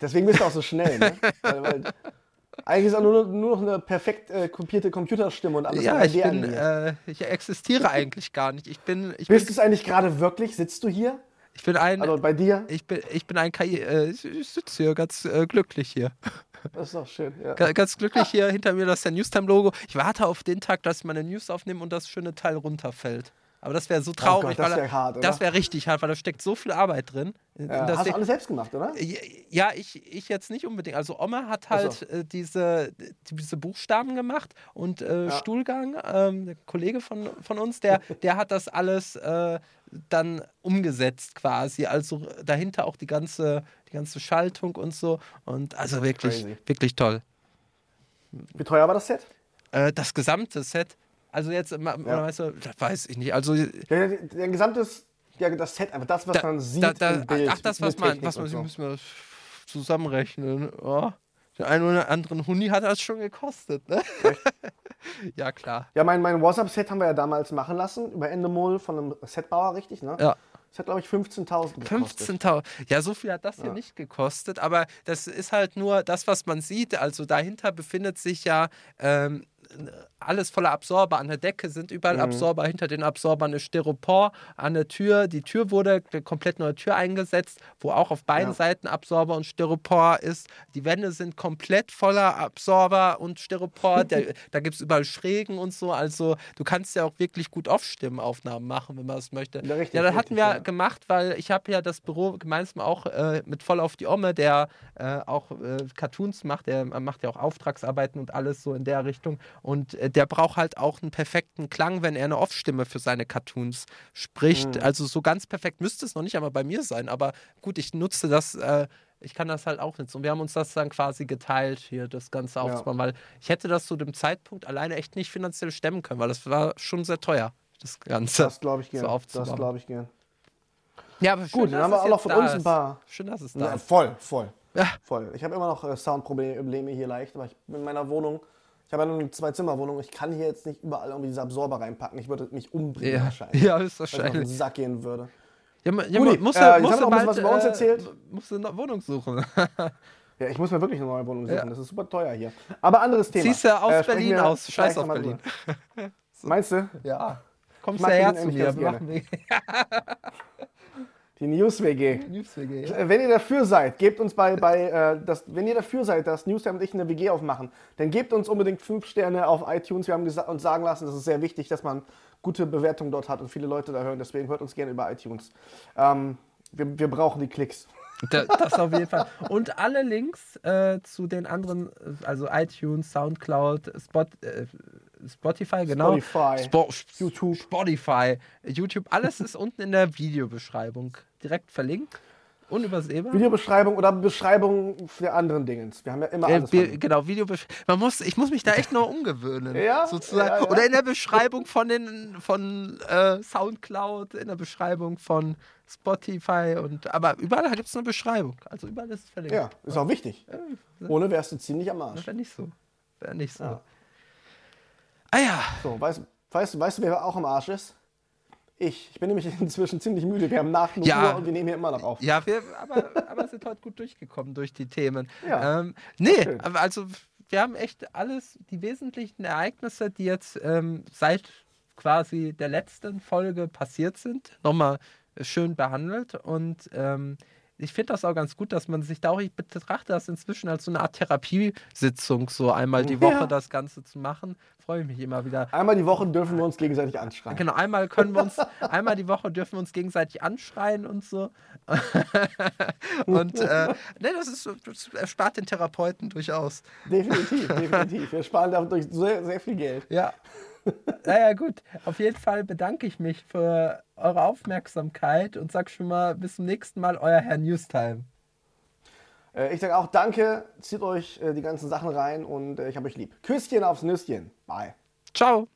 Deswegen bist du auch so schnell, ne? weil, weil eigentlich ist auch nur, nur noch eine perfekt äh, kopierte Computerstimme und alles. Ja, ich, bin, äh, ich existiere eigentlich gar nicht. Ich bin, ich Bist du es eigentlich gerade wirklich? Sitzt du hier? Ich bin ein. Also bei dir? Ich bin, ich bin ein KI. Äh, ich sitze hier ganz äh, glücklich hier. Das ist doch schön, ja. Ganz glücklich hier hinter mir, das ist der Newstime-Logo. Ich warte auf den Tag, dass ich meine News aufnehme und das schöne Teil runterfällt. Aber das wäre so traurig, oh Gott, das wäre hart, oder? Das wäre richtig hart, weil da steckt so viel Arbeit drin. Ja, hast du alles selbst gemacht, oder? Ja, ich, ich jetzt nicht unbedingt. Also Oma hat halt so. äh, diese, diese Buchstaben gemacht und äh, ja. Stuhlgang, ähm, der Kollege von, von uns, der, der hat das alles äh, dann umgesetzt quasi. Also dahinter auch die ganze, die ganze Schaltung und so. Und also wirklich, Crazy. wirklich toll. Wie teuer war das Set? Äh, das gesamte Set also jetzt, ja. weißt du, das weiß ich nicht. Also der, der gesamtes, ja, das Set, einfach das, was da, man sieht da, da, im Bild. Ach, das, was man, was man, so. müssen wir zusammenrechnen. Oh. Den einen oder anderen Huni hat das schon gekostet, ne? ja, klar. Ja, mein, mein WhatsApp-Set haben wir ja damals machen lassen, über Endemol von einem Setbauer, richtig, ne? Ja. Das hat, glaube ich, 15.000 gekostet. 15.000. Ja, so viel hat das ja. hier nicht gekostet, aber das ist halt nur das, was man sieht. Also dahinter befindet sich ja ähm, alles voller Absorber. An der Decke sind überall mhm. Absorber, hinter den Absorbern ist Styropor, an der Tür, die Tür wurde eine komplett neue Tür eingesetzt, wo auch auf beiden ja. Seiten Absorber und Styropor ist. Die Wände sind komplett voller Absorber und Styropor. der, da gibt es überall Schrägen und so. Also du kannst ja auch wirklich gut Off-Stimmenaufnahmen machen, wenn man das möchte. Ja, richtig, ja das hatten wir ja. gemacht, weil ich habe ja das Büro gemeinsam auch äh, mit voll auf die Omme, der äh, auch äh, Cartoons macht, der macht ja auch Auftragsarbeiten und alles so in der Richtung. Und äh, der braucht halt auch einen perfekten Klang, wenn er eine Off-Stimme für seine Cartoons spricht. Mhm. Also so ganz perfekt müsste es noch nicht einmal bei mir sein. Aber gut, ich nutze das äh, ich kann das halt auch nutzen. Und wir haben uns das dann quasi geteilt, hier das Ganze aufzubauen, ja. weil ich hätte das zu dem Zeitpunkt alleine echt nicht finanziell stemmen können, weil das war schon sehr teuer, das Ganze. Das glaube ich gern. So das glaube ich gern. Ja, aber schön, Gut, dann haben wir auch noch von uns ein paar. Schön, dass es da ja, ist. Voll, voll. Ja. Voll. Ich habe immer noch äh, Soundprobleme hier leicht, aber ich bin in meiner Wohnung. Ich habe ja nur eine Zwei-Zimmer-Wohnung. Ich kann hier jetzt nicht überall irgendwie diese Absorber reinpacken. Ich würde mich umbringen ja. wahrscheinlich. Ja, ist wahrscheinlich. Wenn ich auf den Sack gehen würde. Ja, ja, Uli, musst du, äh, musst du bald, was über uns äh, erzählt. Äh, musst du eine Wohnung suchen. ja, ich muss mir wirklich eine neue Wohnung suchen. Ja. Das ist super teuer hier. Aber anderes Thema. Siehst du aus äh, Berlin aus. Scheiß auf Berlin. so. Meinst du? Ja. Kommst du her zu mir. Die News-WG. News -WG ja. Wenn ihr dafür seid, gebt uns bei, bei äh, das, wenn ihr dafür seid, dass Newstime und ich eine WG aufmachen, dann gebt uns unbedingt fünf Sterne auf iTunes. Wir haben uns sagen lassen, das ist sehr wichtig, dass man gute Bewertungen dort hat und viele Leute da hören. Deswegen hört uns gerne über iTunes. Ähm, wir, wir brauchen die Klicks. Das auf jeden Fall. Und alle Links äh, zu den anderen, also iTunes, Soundcloud, Spot, äh, Spotify, genau. Spotify. Spo YouTube. Spotify, YouTube, alles ist unten in der Videobeschreibung direkt verlinkt. Unübersehbar. Videobeschreibung oder Beschreibung für anderen Dingen. Wir haben ja immer alles. Äh, genau, Videobeschreibung. muss, ich muss mich da echt noch umgewöhnen. ja? Sozusagen. Ja, ja. Oder in der Beschreibung von den von äh, Soundcloud, in der Beschreibung von Spotify und aber überall gibt es eine Beschreibung. Also überall ist es verlinkt. Ja, ist auch wichtig. Ohne wärst du ziemlich am Arsch. Wäre nicht so. Wäre nicht so. Ah ja. So, weißt, weißt, weißt du, wer auch am Arsch ist? Ich. Ich bin nämlich inzwischen ziemlich müde. Wir haben nach ja, Uhr und wir nehmen hier immer noch auf. Ja, wir, aber, aber sind heute gut durchgekommen durch die Themen. Ja, ähm, nee, also wir haben echt alles, die wesentlichen Ereignisse, die jetzt ähm, seit quasi der letzten Folge passiert sind, nochmal schön behandelt und ähm, ich finde das auch ganz gut, dass man sich da auch, ich betrachte das inzwischen als so eine Art Therapiesitzung, so einmal die Woche ja. das Ganze zu machen. Freue ich mich immer wieder. Einmal die Woche dürfen wir uns gegenseitig anschreien. Genau, einmal können wir uns, einmal die Woche dürfen wir uns gegenseitig anschreien und so. und äh, ne, das ist das erspart den Therapeuten durchaus. Definitiv, definitiv. Wir sparen dadurch sehr, sehr viel Geld. Ja. Naja, gut. Auf jeden Fall bedanke ich mich für eure Aufmerksamkeit und sag schon mal bis zum nächsten Mal, euer Herr Newstime. Äh, ich sage auch danke, zieht euch äh, die ganzen Sachen rein und äh, ich habe euch lieb. Küsschen aufs Nüsschen. Bye. Ciao.